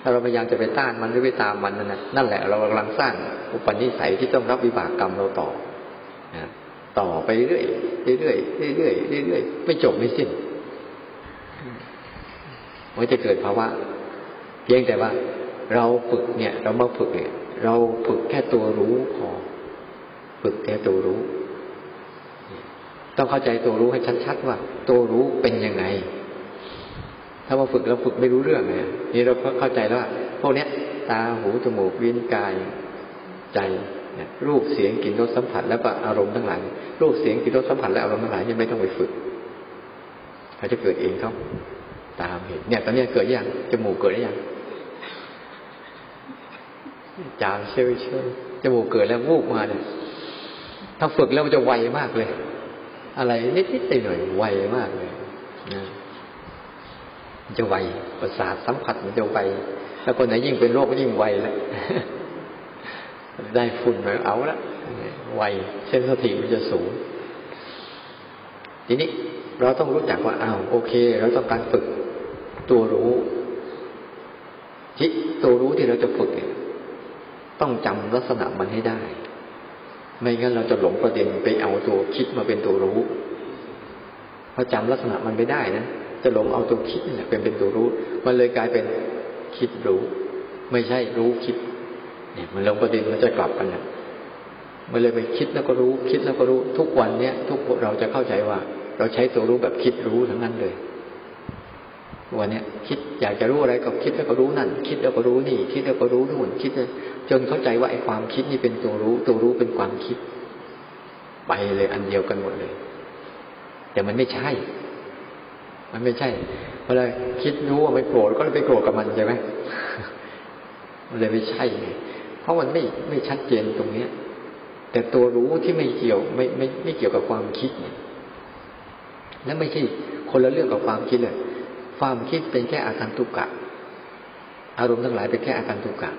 ถ้าเราพยายามจะไปต้านมันหรือไปตามมันนั่นนะนั่นแหละเรากำลังสร้างอุปนิสัยที่ต้องรับวิบากกรรมเราต่อนะต่อไปเรื่อยเรื่อยเรื่อยเรื่อยไม่จบไม่สิ้นมันจะเกิดภาวะ ยงแต่ว่าเราฝึกเนี่ย เรามาฝึกเนี่ย เราฝึกแค่ตัวรู้พอฝึกแค่ตัวรู้ ต้องเข้าใจตัวรู้ให้ชัดๆว่า ตัวรู้เป็นยังไง ถ้ามาฝึกเราฝึกไม่รู้เรื่องเนี่ยนี่เราเข้าใจแล้วว่าพวกเนี้ย ตาหูจมูกวิญกายใจรูปเสียงกลิ่นรสสัมผัสแล้วก็อารมณ์ทั้งหลายรูปเสียงกลิ่นรสสัมผัสและอารมณ์ทั้งหลายยังไม่ต้องไปฝึกเขาจะเกิดเองเขาตามเหตุเนี่ย ตอนนี้เกิดยังจมูกเกิดได้ยัง จามเชื่อเชื่อจมูกเกิดแล้ววูบมาเนี่ยถ้าฝึกแล้วมันจะไวมากเลย อะไรนิดนิดหน่อยไวมากเลยนะมันจะไวประสาทสัมผัสมันจะไวแล้วคนไหนยิ่งเป็นโรคก็ยิ่งไวแล้วได้ฝุ่นมาเอาละไวเส้นสติมันจะสูง ทีนี้เราต้องรู้จักว่าอ้าวโอเค เราต้องการฝึกตัวรู้ที่ตัวรู้ที่เราจะฝึกเนี่ย ต้องจำลักษณะมันให้ได้ ไม่งั้นเราจะหลงประเด็นไปเอาตัวคิดมาเป็นตัวรู้พอจำลักษณะมันไม่ได้นะจะหลงเอาตัวคิดนี่แหละเป็นเป็นตัวรู้ มันเลยกลายเป็นคิดรู้ ไม่ใช่รู้คิด เนี่ย มันลงประเด็นมันจะกลับกันนะมันเลยไปคิดแล้วก็รู้ คิดแล้วก็รู้ ทุกวันเนี้ยทุกเราจะเข้าใจว่า เราใช้ตัวรู้แบบคิดรู้ทั้งนั้นเลย วันนี้คิดอยากจะรู้อะไรก็คิดแล้วก็รู้นั่น คิดแล้วก็รู้นี่ คิดแล้วก็รู้นู่นคิดจนเข้าใจว่าไอ้ความคิดนี่เป็นตัวรู้ ตัวรู้เป็นความคิด ไปเลยอันเดียวกันหมดเลย แต่มันไม่ใช่ มันไม่ใช่เพราะอะไรคิดรู้ว่าไม่โกรธก็เลยไปโกรธกับมันใช่ไหมมันเลยไม่ใช่เพราะมันไม่ไม่ชัดเจนตรงเนี้ย แต่ตัวรู้ที่ไม่เกี่ยวไม่ไม่ไม่เกี่ยวกับความคิดเนี่ยและไม่ใช่คนละเรื่องกับความคิดเลย ความคิดเป็นแค่อาการตุกะ อารมณ์ทั้งหลายเป็นแค่อาการตุกะ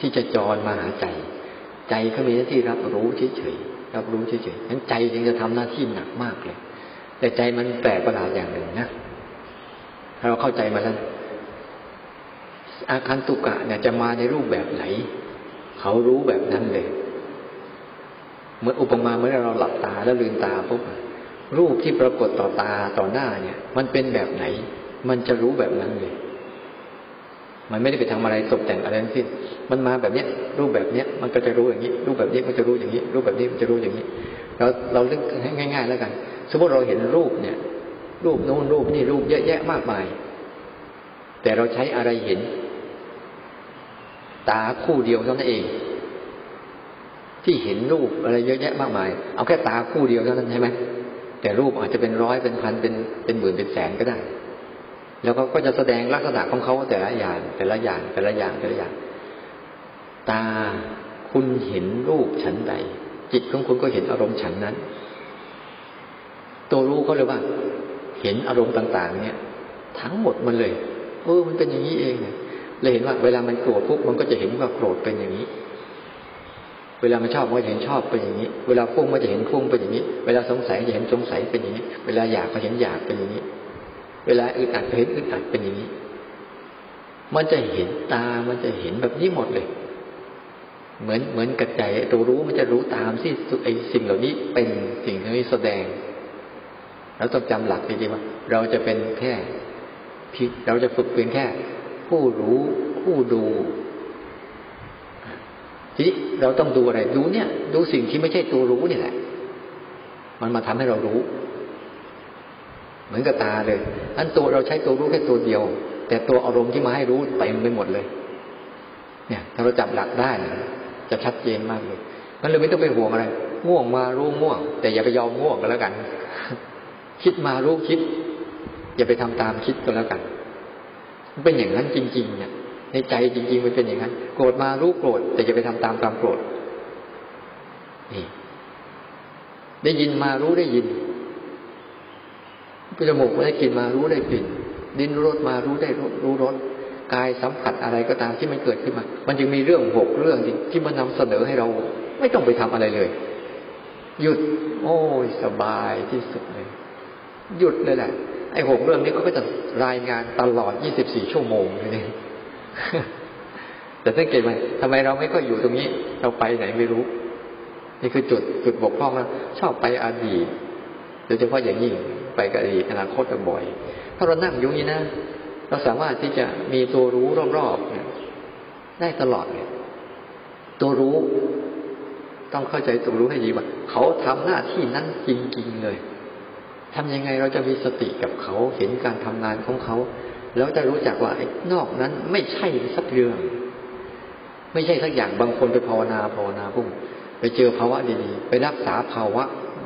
ที่จะจรมาหาใจ ใจเขามีหน้าที่รับรู้เฉยๆรับรู้เฉยๆนั้นใจจึงจะทำหน้าที่หนักมากเลย แต่ใจมันแปลกประหลาดอย่างหนึ่งนะถ้าเราเข้าใจมาแล้วอาการตุกะเนี่ยจะมาในรูปแบบไหน เขารู้แบบนั้นเลยเหมือนอุปมาเมื่อเราหลับตาแล้วลืมตาปุ๊บ รูปที่ปรากฏต่อตาต่อหน้าเนี่ย มันเป็นแบบไหน มันจะรู้แบบนั้นเลย มันไม่ได้ไปทำอะไรตกแต่งอะไรทั้งสิ้น มันมาแบบเนี้ย รูปแบบเนี้ยมันก็จะรู้อย่างนี้ รูปแบบนี้มันจะรู้อย่างนี้ รูปแบบนี้มันจะรู้อย่างนี้ เราเราเลือกให้ง่าย ๆ แล้วกัน สมมติเราเห็นรูปเนี่ย รูปโน้นรูปนี่รูปเยอะแยะมากมาย แต่เราใช้อะไรเห็น ตาคู่เดียวเท่านั้นเองที่เห็นรูปอะไรเยอะแยะมากมาย เอาแค่ตาคู่เดียวเท่านั้นใช่ไหม แต่รูปอาจจะเป็นร้อยเป็นพันเป็นเป็นหมื่นเป็นแสนก็ได้ แล้วเขาก็จะแสดงลักษณะของเขาแต่ละอย่างแต่ละอย่างแต่ละอย่างแต่ละอย่าง ตาคุณเห็นรูปฉันใด จิตของคุณก็เห็นอารมณ์ฉันนั้น ตัวรู้เขาเลยว่า เห็นอารมณ์ต่าง ๆ เนี่ย ทั้งหมดมันเลยเออมันเป็นอย่างนี้เองเลยเห็นว่า เวลามันโกรธปุ๊บมันก็จะเห็นว่าโกรธเป็นอย่างนี้ เวลามันชอบมันจะเห็นชอบเป็นอย่างนี้ เวลาฟุ้งมันจะเห็นฟุ้งเป็นอย่างนี้ เวลาสงสัยจะเห็นสงสัยเป็นอย่างนี้ เวลาอยากก็เห็นอยากเป็นอย่างนี้ เวลาอึดอัดก็เห็นอึดอัดเป็นอย่างนี้ มันจะเห็นตา มันจะเห็นแบบนี้หมดเลย เหมือนเหมือนกระจายตัวรู้มันจะรู้ตามที่ไอสิ่งเหล่านี้เป็นสิ่งที่แสดงเราต้องจำหลักจริงๆว่า เราจะเป็นแค่เราจะฝึกเพียงแค่ ผู้รู้ผู้ดู ทีนี้เราต้องดูอะไร ดูเนี่ย ดูสิ่งที่ไม่ใช่ตัวรู้นี่แหละ มันมาทำให้เรารู้ เหมือนกับตาเลยอันตัวเราใช้ตัวรู้แค่ตัวเดียว แต่ตัวอารมณ์ที่มาให้รู้เต็มไปหมดเลย เนี่ยถ้าเราจับหลักได้จะชัดเจนมากเลยมันเลยไม่ต้องไปห่วงอะไรง่วงมารู้ง่วง แต่อย่าไปยอมง่วงก็แล้วกัน คิดมารู้คิด อย่าไปทำตามคิดก็แล้วกัน มันเป็นอย่างนั้นจริง ๆ เนี่ย ในใจจริง ๆ มันเป็นอย่างนั้นโกรธมารู้โกรธแต่จะไปทำตามความโกรธนี่ได้ยินมารู้ได้ยินจมูกได้กลิ่นมารู้ได้กลิ่นดินรสมารู้ได้รู้รสกายสัมผัสอะไรก็ตามที่มันเกิดขึ้นมา มันจึงมีเรื่องหกเรื่องที่มันนำเสนอให้เรา ไม่ต้องไปทำอะไรเลย หยุด โอ้ยสบายที่สุดเลย หยุดเลยแหละไอ้หกเรื่องนี้ก็จะรายงานตลอด 24 ชั่วโมงเลย แต่สังเกตไหมทำไมเราไม่ก็อยู่ตรงนี้ เราไปไหนไม่รู้ นี่คือจุดจุดบกพร่องนะชอบไปอดีตโดยเฉพาะอย่างยิ่งไปกับอดีตอนาคตบ่อย ถ้าเรานั่งอยู่นี้นะเราสามารถที่จะมีตัวรู้รอบๆเนี่ยได้ตลอดเนี่ยตัวรู้ ต้องเข้าใจตัวรู้ให้ดีว่า เขาทำหน้าที่นั้นจริงๆเลยทำยังไงเราจะมีสติกับเขาเห็นการทำงานของเขา แล้วจะรู้จักว่าไอ้นอกนั้นไม่ใช่สักเรื่อง ไม่ใช่สักอย่างบางคนไปภาวนาภาวนาพุ่งไปเจอภาวะดีๆ ไปรักษาภาวะ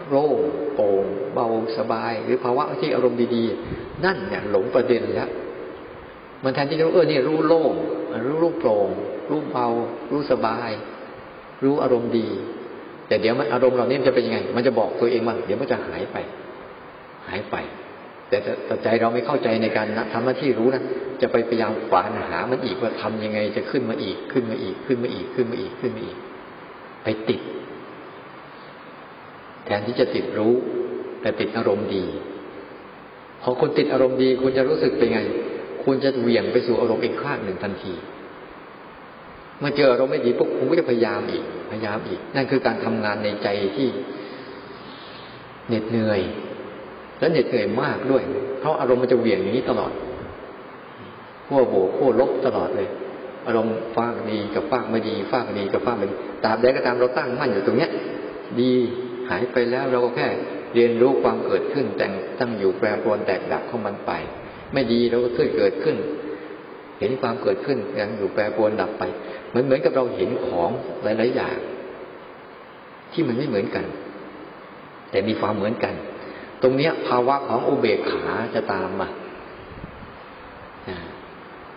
โล่งโปร่งเบาสบาย หรือภาวะที่อารมณ์ดีๆ นั่นเนี่ยหลงประเด็นแล้วมันแทนที่จะรู้เออเนี่ยรู้โล่งรู้รูปโปร่งรู้เบา รู้สบาย รู้อารมณ์ดี แต่เดี๋ยวมันอารมณ์เหล่านี้มันจะเป็นยังไง มันจะบอกตัวเองว่าเดี๋ยวมันจะหายไป หายไป แต่แต่ใจเราไม่เข้าใจในการทำหน้าที่รู้นะจะไปพยายามฝานหามันอีกว่าทำยังไงจะขึ้นมาอีกขึ้นมาอีกขึ้นมาอีกขึ้นมาอีกขึ้นมาอีก ไปติด แทนที่จะติดรู้ แต่ติดอารมณ์ดี พอคุณติดอารมณ์ดี คุณจะรู้สึกเป็นไง คุณจะเหวี่ยงไปสู่อารมณ์อีกข้างหนึ่งทันที เมื่อเจออารมณ์ไม่ดีปุ๊บคุณก็จะพยายามอีก พยายามอีก นั่นคือการทำงานในใจที่เหน็ดเหนื่อย และเหน็ดเหนื่อยมากด้วย เพราะอารมณ์มันจะเหวี่ยงอย่างนี้ตลอดขั้วโบขั้วลบตลอดเลย อารมณ์ฟากดีกับฟากไม่ดีฟากดีกับฟากไม่ดีตามใดก็ตามเราตั้งมั่นอยู่ตรงเนี้ย ดีหายไปแล้วเราก็แค่เรียนรู้ความเกิดขึ้น แต่งตั้งอยู่แปรปรวนแตกดับของมันไป ไม่ดีเราก็ค่อยเกิดขึ้น เห็นความเกิดขึ้นยังอยู่แปรปรวนดับไปเหมือนเหมือนกับเราเห็นของหลายๆอย่าง ที่มันไม่เหมือนกัน แต่มีความเหมือนกัน ตรงเนี้ยภาวะของอุเบกขาจะตามมา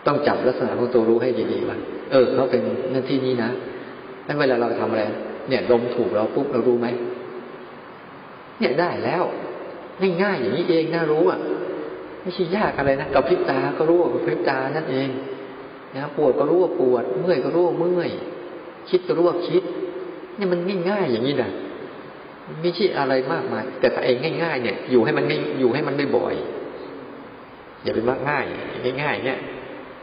ต้องจับลักษณะของตัวรู้ให้ดีๆว่าเออเขาเป็นหน้าที่นี้นะนั่นเวลาเราทำอะไร เนี่ยลมถูกเราปุ๊บเรารู้ไหมเนี่ยได้แล้วง่ายๆอย่างนี้เองน่ารู้อะไม่ใช่ยากอะไรนะกับพริบตาก็รู้กับพริบตานั่นเองนะปวดก็รู้ว่าปวด เมื่อยก็รู้ว่าเมื่อย คิดก็รู้ว่าคิด เนี่ยมันง่ายๆอย่างนี้นะ ไม่ใช่อะไรมากมาย แต่ถ้าเองง่าย ๆ เนี่ย อยู่ให้มันไม่อยู่ให้มันไม่บ่อยอย่าไปมากง่าย ง่าย ๆ เนี่ย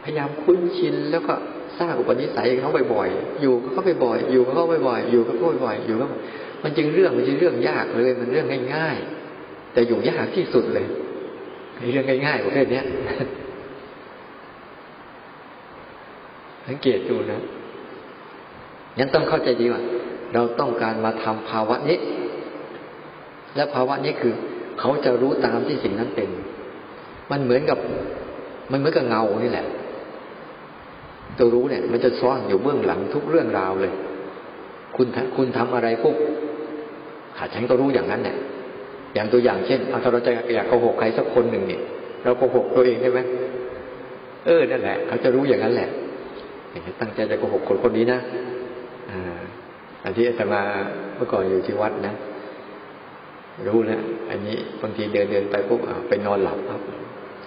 พยายามคุ้นชินแล้วก็สร้างอุปนิสัยเขาบ่อยๆ อยู่ก็เขาบ่อยๆ อยู่ก็เขาบ่อยๆ อยู่ก็เขาบ่อยๆ อยู่ก็มันจึงเรื่องมันจึงเรื่องยากเลย มันเรื่องง่ายๆ แต่อยู่ยากที่สุดเลยเรื่องง่ายๆประเภทนี้สังเกตดูนะยังต้องเข้าใจดีว่า เราต้องการมาทำภาวะนี้ และภาวะนี้คือเขาจะรู้ตามที่สิ่งนั้นเป็น มันเหมือนกับ มันเหมือนกับเงานี่แหละ ตัวรู้เนี่ย มันจะซ่อนอยู่เบื้องหลังทุกเรื่องราวเลย คุณคุณทำอะไรปุ๊บขาฉันก็รู้อย่างนั้นเนี่ยอย่างตัวอย่างเช่นเอาถ้าเราจะอยากโกหกใครสักคนหนึ่งเนี่ย เราโกหกตัวเองได้ไหมเออนั่นแหละ เขาจะรู้อย่างนั้นแหละตั้งใจจะโกหกคนคนนี้นะอ่าอันที่อาตมาเมื่อก่อนอยู่ที่วัดนะ รู้แล้วอันนี้บางทีเดินเดินไปปุ๊บไปนอนหลับครับ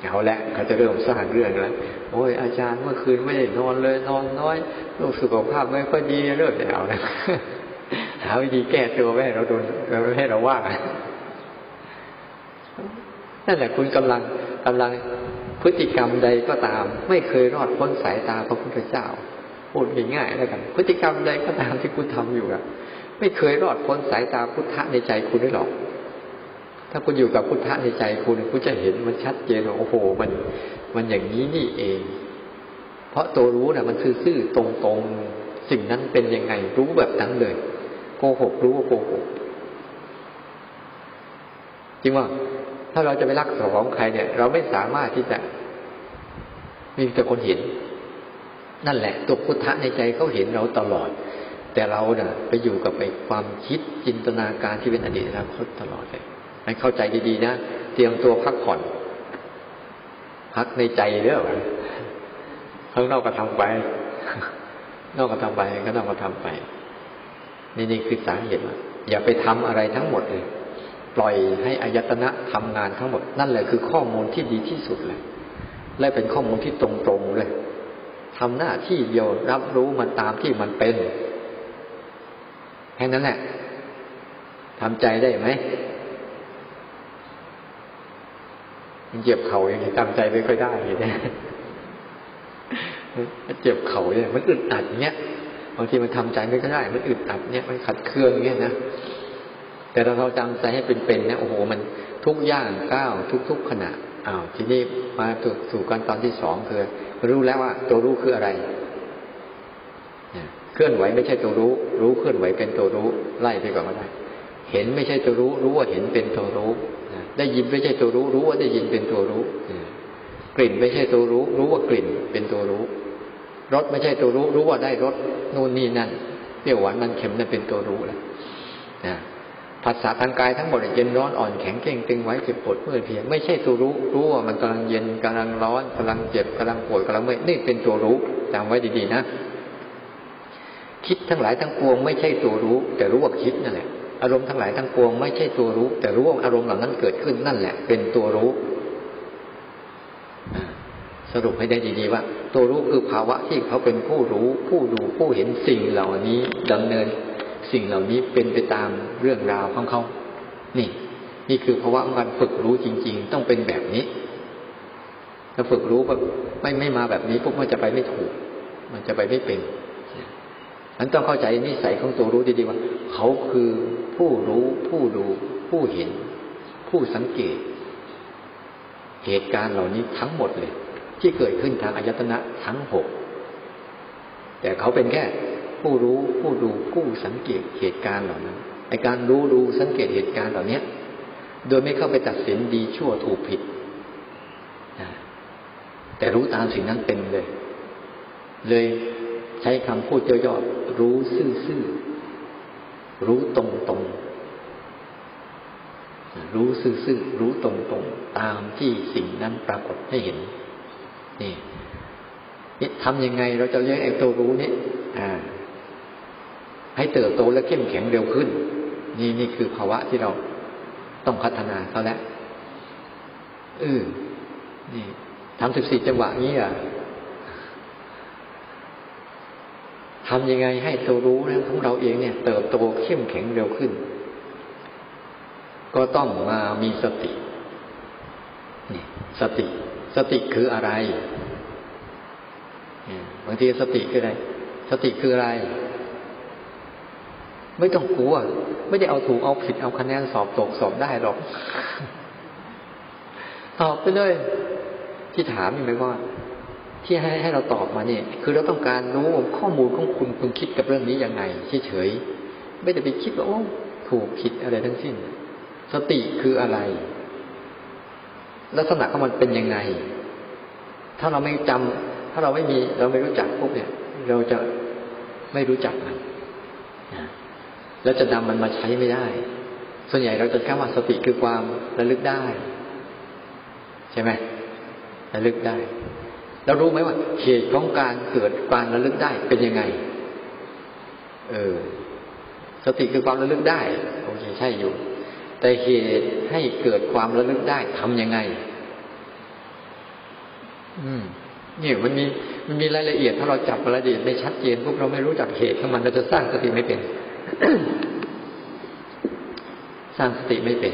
เอาละเขาจะเริ่มสร้างเรื่องแล้วโอ้ยอาจารย์เมื่อคืนไม่ได้นอนเลยนอนน้อยลูกสุขภาพไม่ค่อยดีเริ่มจะเอานะหาวิธีแก้ตัวไม่ให้เราโดนไม่ให้เราว่านั่นแหละคุณกำลังกำลังพฤติกรรมใดก็ตาม ไม่เคยรอดพ้นสายตาพระพุทธเจ้าพูดง่ายๆแล้วกัน พฤติกรรมใดก็ตามที่คุณทำอยู่อะไม่เคยรอดพ้นสายตาพุทธะในใจคุณได้หรอกาคุณอยู่กับพุทธะในใจคุณคุณจะเห็นมันชัดเจนว่าโอ้โห มันมันอย่างนี้นี่เอง เพราะตัวรู้น่ะ มันคือซื่อตรงๆสิ่งนั้นเป็นยังไงรู้แบบนั้นเลยโกหกรู้ว่าโกหกจริงว่า ถ้าเราจะไปรักของใครเนี่ย เราไม่สามารถที่จะ มีแต่คนเห็น นั่นแหละ ตัวพุทธะในใจเขาเห็นเราตลอด แต่เราเนี่ยไปอยู่กับไอ้ความคิดจินตนาการที่เป็นอดีตอนาคตตลอดเลย ให้เข้าใจดีๆนะ เตรียมตัวพักผ่อน พักในใจเด้อข้างนอกก็ทำไป นอกก็ทำไปข้างนอกก็ทำไป นี่นี่คือสาเหตุอย่าไปทำอะไรทั้งหมดเลย ปล่อยให้อายตนะทำงานทั้งหมด นั่นแหละคือข้อมูลที่ดีที่สุดเลย และเป็นข้อมูลที่ตรงๆเลยทำหน้าที่เดียวรับรู้มันตามที่มันเป็นแค่นั้นแหละทำใจได้ไหม เจ็บเข่าอย่างนี้ตามใจไม่ค่อยได้เลยนะเจ็บเข่าเนี่ยมันอึดอัดเนี้ยบางทีมันทำใจไม่ก็ได้ มันอึดอัดเนี่ยมันขัดเคืองเงี้ยนะแต่เราเราจำใจให้เป็นๆเนี่ยโอ้โห มันทุกย่างก้าวทุก ๆขณะอ้าวทีนี้มาสู่การตอนที่สองคือ รู้แล้วว่า ตัวรู้คืออะไรเคลื่อนไหวไม่ใช่ตัวรู้ รู้เคลื่อนไหวเป็นตัวรู้ไล่ไปก่อนก็ได้ เห็นไม่ใช่ตัวรู้ รู้ว่าเห็นเป็นตัวรู้ ได้ยินไม่ใช่ตัวรู้ รู้ว่าได้ยินเป็นตัวรู้กลิ่นไม่ใช่ตัวรู้ รู้ว่ากลิ่นเป็นตัวรู้รสไม่ใช่ตัวรู้ รู้ว่าได้รสนู่นนี่นั่นเปรี้ยวหวานมันเค็มนั่นเป็นตัวรู้แหละภาษาทางกายทั้งหมดเย็นร้อนอ่อนแข็งเก่งตึงไว้เจ็บปวดเมื่อยเพียงไม่ใช่ตัวรู้ รู้ว่ามันกำลังเย็นกำลังร้อนกำลังเจ็บกำลังปวดกำลังเมื่อยนี่เป็นตัวรู้จำไว้ดีๆนะ คิดทั้งหลายทั้งปวงไม่ใช่ตัวรู้ แต่รู้ว่าคิดนั่นแหละ อารมณ์ทั้งหลายทั้งปวงไม่ใช่ตัวรู้ แต่รู้ว่าอารมณ์เหล่านั้นเกิดขึ้นนั่นแหละ เป็นตัวรู้สรุปให้ได้ดีๆว่า ตัวรู้คือภาวะที่เขาเป็นผู้รู้ ผู้ดูผู้เห็นสิ่งเหล่านี้ดำเนิน สิ่งเหล่านี้เป็นไปตามเรื่องราวของเขา นี่ นี่คือภาวะการฝึกรู้จริง ๆ ต้องเป็นแบบนี้ถ้าฝึกรู้แบบไม่ไม่มาแบบนี้พวกมันจะไปไม่ถูก มันจะไปไม่เป็น นั้นต้องเข้าใจนิสัยของตัวรู้ดีๆว่า เขาคือผู้รู้ ผู้ดู ผู้เห็น ผู้สังเกต เหตุการณ์เหล่านี้ทั้งหมดเลย ที่เกิดขึ้นทางอายตนะทั้งหกแต่เขาเป็นแค่ผู้รู้ผู้ดูผู้สังเกตเหตุการณ์เหล่านั้นในการรู้ดูสังเกตเหตุการณ์เหล่านี้โดยไม่เข้าไปตัดสินดีชั่วถูกผิดแต่รู้ตามสิ่งนั้นเป็นเลย เลย ใช้คำพูดย่อๆรู้ซื่อๆรู้ตรงๆรู้ซื่อๆรู้ตรงๆตามที่สิ่งนั้นปรากฏให้เห็น นี่นี่ทำยังไงเราจะเรียกไอ้ตัวรู้นี่อ่า ให้เติบโตและเข้มแข็งเร็วขึ้น นี่นี่คือภาวะที่เราต้องพัฒนาเขาแล้วเออนี่ทำสิบสี่จังหวะนี้อะ ทำยังไงให้ตัวรู้นะของเราเองเนี่ย เติบโตเข้มแข็งเร็วขึ้น ก็ต้องมามีสตินี่สติ สติคืออะไรบางทีสติคืออะไร สติคืออะไร ไม่ต้องกลัว ไม่ได้เอาถูกเอาผิดเอาคะแนนสอบตกสอบได้หรอกตอบไปเลย ที่ถามไม่ว่า ที่ให้ให้เราตอบมาเนี่ย คือเราต้องการรู้ข้อมูลของคุณคุณคิดกับเรื่องนี้ยังไงเฉยๆไม่ได้ไปคิดว่าโอ้ถูกผิดอะไรทั้งสิ้น สติคืออะไร ลักษณะของมันเป็นยังไง ถ้าเราไม่จำถ้าเราไม่มีเราไม่รู้จักพวกเนี่ย เราจะไม่รู้จักมันแล้วจะนำมันมาใช้ไม่ได้ ส่วนใหญ่เราจะแค่ว่าสติคือความระลึกได้ ใช่ไหมระลึกได้ แล้วรู้ไหมว่า เหตุของการเกิดความระลึกได้เป็นยังไง เออ สติคือความระลึกได้โอเคใช่อยู่ แต่เหตุให้เกิดความระลึกได้ทำยังไง อืมนี่มันมีมันมีรายละเอียด ถ้าเราจับรายละเอียดไม่ชัดเจนพวกเราไม่รู้จักเหตุของมันเราจะสร้างสติไม่เป็น สร้างสติไม่เป็น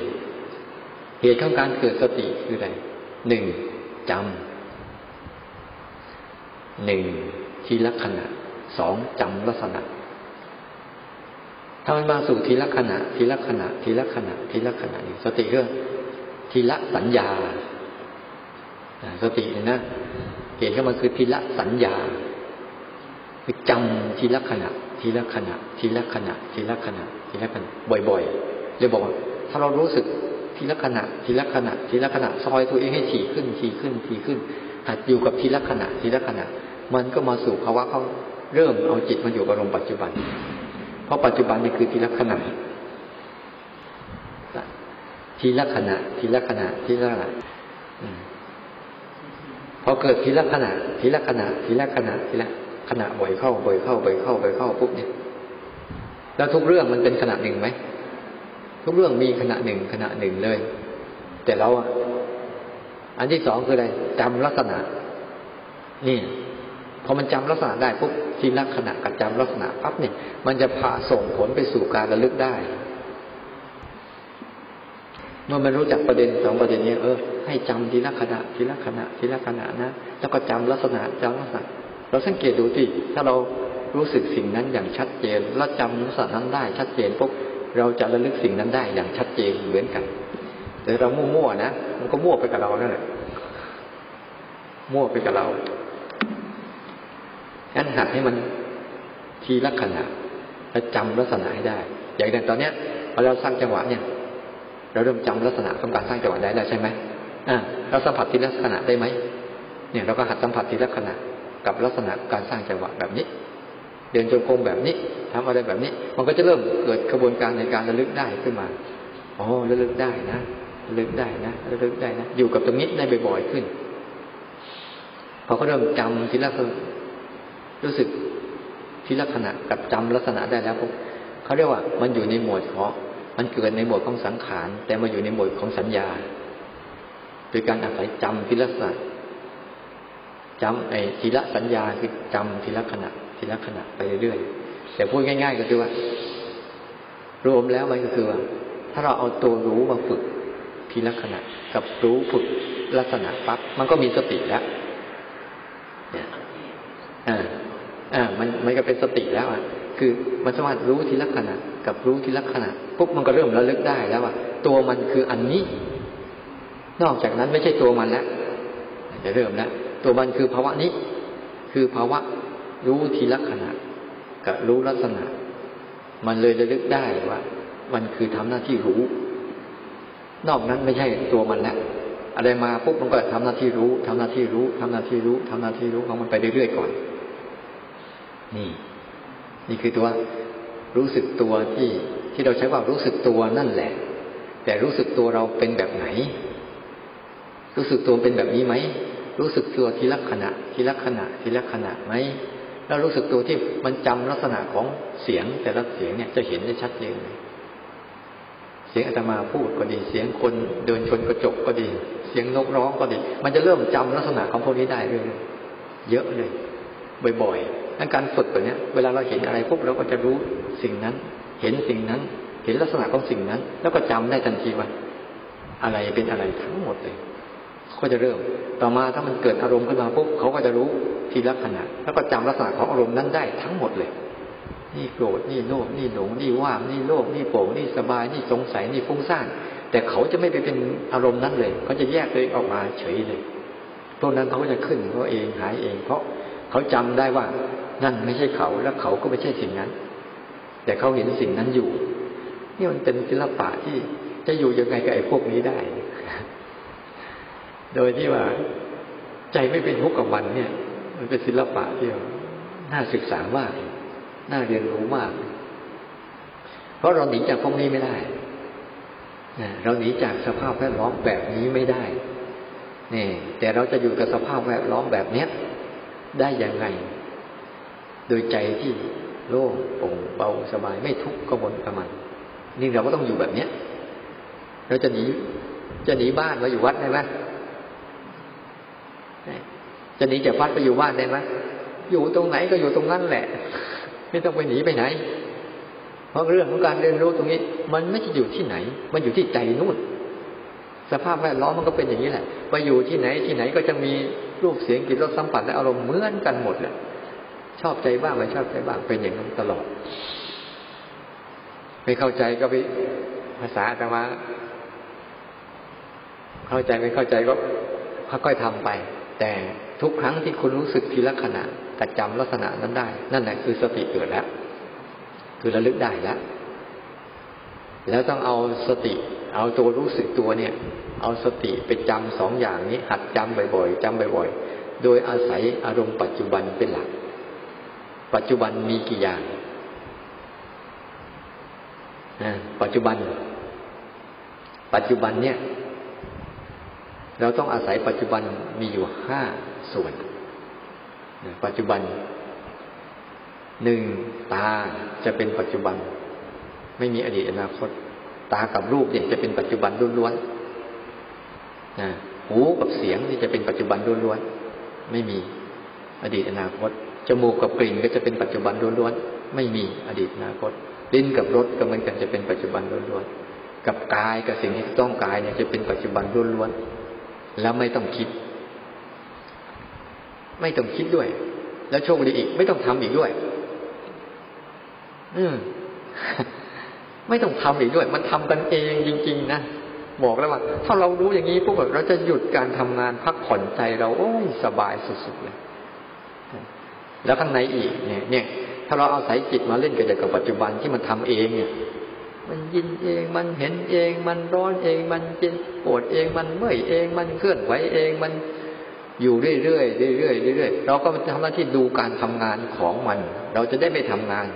เหตุของการเกิดสติคืออะไรหนึ่งจำ หนึ่งทีละขณะสองจำลักษณะ ถ้ามันมาสู่ทีละขณะ ทีละขณะ ทีละขณะ ทีละขณะนี่สติเรื่องทีละสัญญาสตินะเหตุของมันคือทีละสัญญาคือจำทีละขณะ ทีละขณะ ทีละขณะ ทีละขณะ ทีละขณะ บ่อยๆเลยบอกว่า ถ้าเรารู้สึกทีละขณะ ทีละขณะ ทีละขณะซอยตัวเองให้ถี่ขึ้นถี่ขึ้นถี่ขึ้นหัดอยู่กับทีละขณะ ทีละขณะ มันก็มาสู่ภาวะเขาเริ่มเอาจิตมาอยู่กับลมปัจจุบัน เพราะปัจจุบันนี่คือทีละขณะทีละขณะ ทีละขณะ ทีละขณะพอเกิดทีละขณะ ทีละขณะ ทีละขณะ ทีละขณะบ่อยเข้าบ่อยเข้าบ่อยเข้าบ่อยเข้าปุ๊บเนี่ย แล้วทุกเรื่องมันเป็นขณะหนึ่งไหมทุกเรื่องมีขณะหนึ่งขณะหนึ่งเลย แต่เราอะอันที่สองคืออะไรจำลักษณะ นี่ พอมันจำลักษณะได้ปุ๊บทีละขณะกับจำลักษณะปั๊บเนี่ยมันจะพาส่งผลไปสู่การระลึกได้ เมื่อมันรู้จักประเด็นสองประเด็นนี้เออให้จำทีละขณะทีละขณะทีละขณะนะแล้วก็จำลักษณะจำลักษณะ เราสังเกตดูสิถ้าเรารู้สึกสิ่งนั้นอย่างชัดเจน แล้วจำลักษณะนั้นได้ ชัดเจนปุ๊บเราจะระลึกสิ่งนั้นได้อย่างชัดเจนเหมือนกัน แต่เรามั่วๆนะมันก็มั่วไปกับเรานั่นแหละมั่วไปกับเรา ฉะนั้นหัดให้มันทีละขณะและจำลักษณะให้ได้ อย่างอย่างตอนเนี้ยพอเราสร้างจังหวะเนี่ย เราเริ่มจำลักษณะของการสร้างจังหวะได้แล้วใช่ไหมอ่าเราสัมผัสทีละขณะได้ไหมเนี่ยเราก็หัดสัมผัสทีละขณะกับลักษณะการสร้างจังหวะแบบนี้ เดินจงกรมแบบนี้ทำอะไรแบบนี้ มันก็จะเริ่มเกิดกระบวนการในการระลึกได้ขึ้นมาอ๋อระลึกได้นะระลึกได้นะระลึกได้นะอยู่กับตรงนี้ได้บ่อยๆขึ้นพอเขาเริ่มจำทีละ รู้สึกทีละขณะกับจำลักษณะได้แล้วเขาเรียกว่า มันอยู่ในหมวดของมันเกิดในหมวดของสังขาร แต่มาอยู่ในหมวดของสัญญาโดยการอาศัยจำทีละขณะจำไอ้ทีละสัญญาคือจำทีละขณะทีละขณะไปเรื่อยๆแต่พูดง่าย ๆ ก็คือว่า รวมแล้วมันก็คือว่า ถ้าเราเอาตัวรู้มาฝึกทีละขณะ กับรู้ฝึกลักษณะปั๊บมันก็มีสติแล้วเนี่ยอ่า อ่ามันมันก็เป็นสติแล้วอะคือมันสามารถรู้ทีละขณะกับรู้ทีละขณะปุ๊บมันก็เริ่มระลึกได้แล้วว่าตัวมันคืออันนี้ นอกจากนั้นไม่ใช่ตัวมันแล้วจะเริ่มแล้วตัวมันคือภาวะนี้ คือภาวะรู้ทีละขณะกับรู้ลักษณะ มันเลยระลึกได้ว่า มันคือทำหน้าที่รู้ นอกนั้นไม่ใช่ตัวมันแล้วอะไรมาปุ๊บมันก็ทำหน้าที่รู้ทำหน้าที่รู้ทำหน้าที่รู้ทำหน้าที่รู้ของมันไปเรื่อยๆก่อน นี่ นี่คือตัวรู้สึกตัวที่ที่เราใช้ว่ารู้สึกตัวนั่นแหละ แต่รู้สึกตัวเราเป็นแบบไหน รู้สึกตัวเป็นแบบนี้ไหมรู้สึกตัวทีละขณะ ทีละขณะ ทีละขณะไหมแล้วรู้สึกตัวที่มันจำลักษณะของเสียง แต่ละเสียงเนี่ยจะเห็นได้ชัดเจนเสียงอาตมาพูดก็ดี เสียงคนเดินชนกระจกก็ดี เสียงนกร้องก็ดี มันจะเริ่มจำลักษณะของพวกนี้ได้เรื่อยเยอะเลยบ่อยๆ ดังการฝึกแบบนี้เวลาเราเห็นอะไรปุ๊บเราก็จะรู้สิ่งนั้น เห็นสิ่งนั้น เห็นลักษณะของสิ่งนั้น แล้วก็จำได้ทันทีว่าอะไรเป็นอะไรทั้งหมดเลยก็จะเริ่ม ต่อมาถ้ามันเกิดอารมณ์ขึ้นมาปุ๊บเขาก็จะรู้ทีละขณะ แล้วก็จำลักษณะของอารมณ์นั้นได้ทั้งหมดเลย นี่โกรธ นี่โลภ นี่หลง นี่ว่าง นี่โลภ นี่โป่ง นี่สบาย นี่สงสัย นี่ฟุ้งซ่าน แต่เขาจะไม่ไปเป็นอารมณ์นั้นเลย เขาจะแยกตัวเองออกมาเฉยเลย พวกนั้นเขาก็จะขึ้นเขาเองหายเอง เพราะ เขาจำได้ว่า นั่นไม่ใช่เขาและเขาก็ไม่ใช่สิ่งนั้น แต่เขาเห็นสิ่งนั้นอยู่ นี่มันเป็นศิลปะที่จะอยู่ยังไงกับไอ้พวกนี้ได้ โดยที่ว่า ใจไม่เป็นทุกข์กับมันเนี่ย มันเป็นศิลปะที่น่าศึกษามาก น่าเรียนรู้มาก เพราะเราหนีจากพวกนี้ไม่ได้เราหนีจากสภาพแวดล้อมแบบนี้ไม่ได้นี่แต่เราจะอยู่กับสภาพแวดล้อมแบบเนี้ย ได้ย่างไง โดยใจที่โล่งโปร่งเบาสบายไม่ทุกข์กังวลกับมันนี่เราก็ต้องอยู่แบบเนี้ยเราจะหนีจะหนีบ้านมาอยู่วัดได้ไหมจะหนีจากวัดไปอยู่บ้านได้ไหมอยู่ตรงไหนก็อยู่ตรงนั้นแหละ ไม่ต้องไปหนีไปไหน เพราะเรื่องของการเรียนรู้ตรงนี้ มันไม่ใช่อยู่ที่ไหน มันอยู่ที่ใจนู่น สภาพแวดล้อมมันก็เป็นอย่างนี้แหละไปอยู่ที่ไหนที่ไหนก็จะมี รูปเสียงกลิ่นรสสัมผัสและอารมณ์เหมือนกันหมดเลยชอบใจบ้างไม่ชอบใจบ้างเป็นอย่างนั้นตลอด ไม่เข้าใจก็ไปภาษาแต่ว่าเข้าใจไม่เข้าใจก็ค่อยๆทำไป แต่ทุกครั้งที่คุณรู้สึกทีละขณะกระจำลักษณะนั้นได้ นั่นแหละคือสติเกิดแล้ว คือระลึกได้แล้วแล้วต้องเอาสติ เอาตัวรู้สึกตัวเนี่ย เอาสติไปจำสองอย่างนี้ หัดจำบ่อยๆจำบ่อยๆ โดยอาศัยอารมณ์ปัจจุบันเป็นหลัก ปัจจุบันมีกี่อย่างปัจจุบัน ปัจจุบันเนี่ย เราต้องอาศัยปัจจุบันมีอยู่ห้าส่วน ปัจจุบันหนึ่งตาจะเป็นปัจจุบัน ไม่มีอดีตอนาคต ตากับรูปเนี่ยจะเป็นปัจจุบันล้วนๆ หูกับเสียงนี่จะเป็นปัจจุบันล้วนๆไม่มีอดีตอนาคตจมูกกับกลิ่นก็จะเป็นปัจจุบันล้วนๆไม่มีอดีตอนาคตลิ้นกับรสก็เหมือนกันจะเป็นปัจจุบันล้วนๆกับกายกับสิ่งที่ต้องกายเนี่ยจะเป็นปัจจุบันล้วนๆแล้วไม่ต้องคิด ไม่ต้องคิดด้วย แล้วโชคดีอีก ไม่ต้องทำอีกด้วย อืมไม่ต้องทำอีกด้วย มันทำกันเองจริง ๆ นะ บอกแล้วว่า ถ้าเรารู้อย่างนี้ปุ๊บเราจะหยุดการทำงานพักผ่อนใจเราโอ้ยสบายสุดๆเลยแล้วข้างในอีกเนี่ย เนี่ยถ้าเราเอาสายจิตมาเล่นกับกับปัจจุบันที่มันทำเองเนี่ย มันยินเองมันเห็นเองมันร้อนเองมันเจ็บปวดเองมันเมื่อยเองมันเคลื่อนไหวเองมันอยู่เรื่อยๆเรื่อยๆเรื่อยๆเราก็ทำหน้าที่ดูการทำงานของมัน เราจะได้ไม่ทำงาน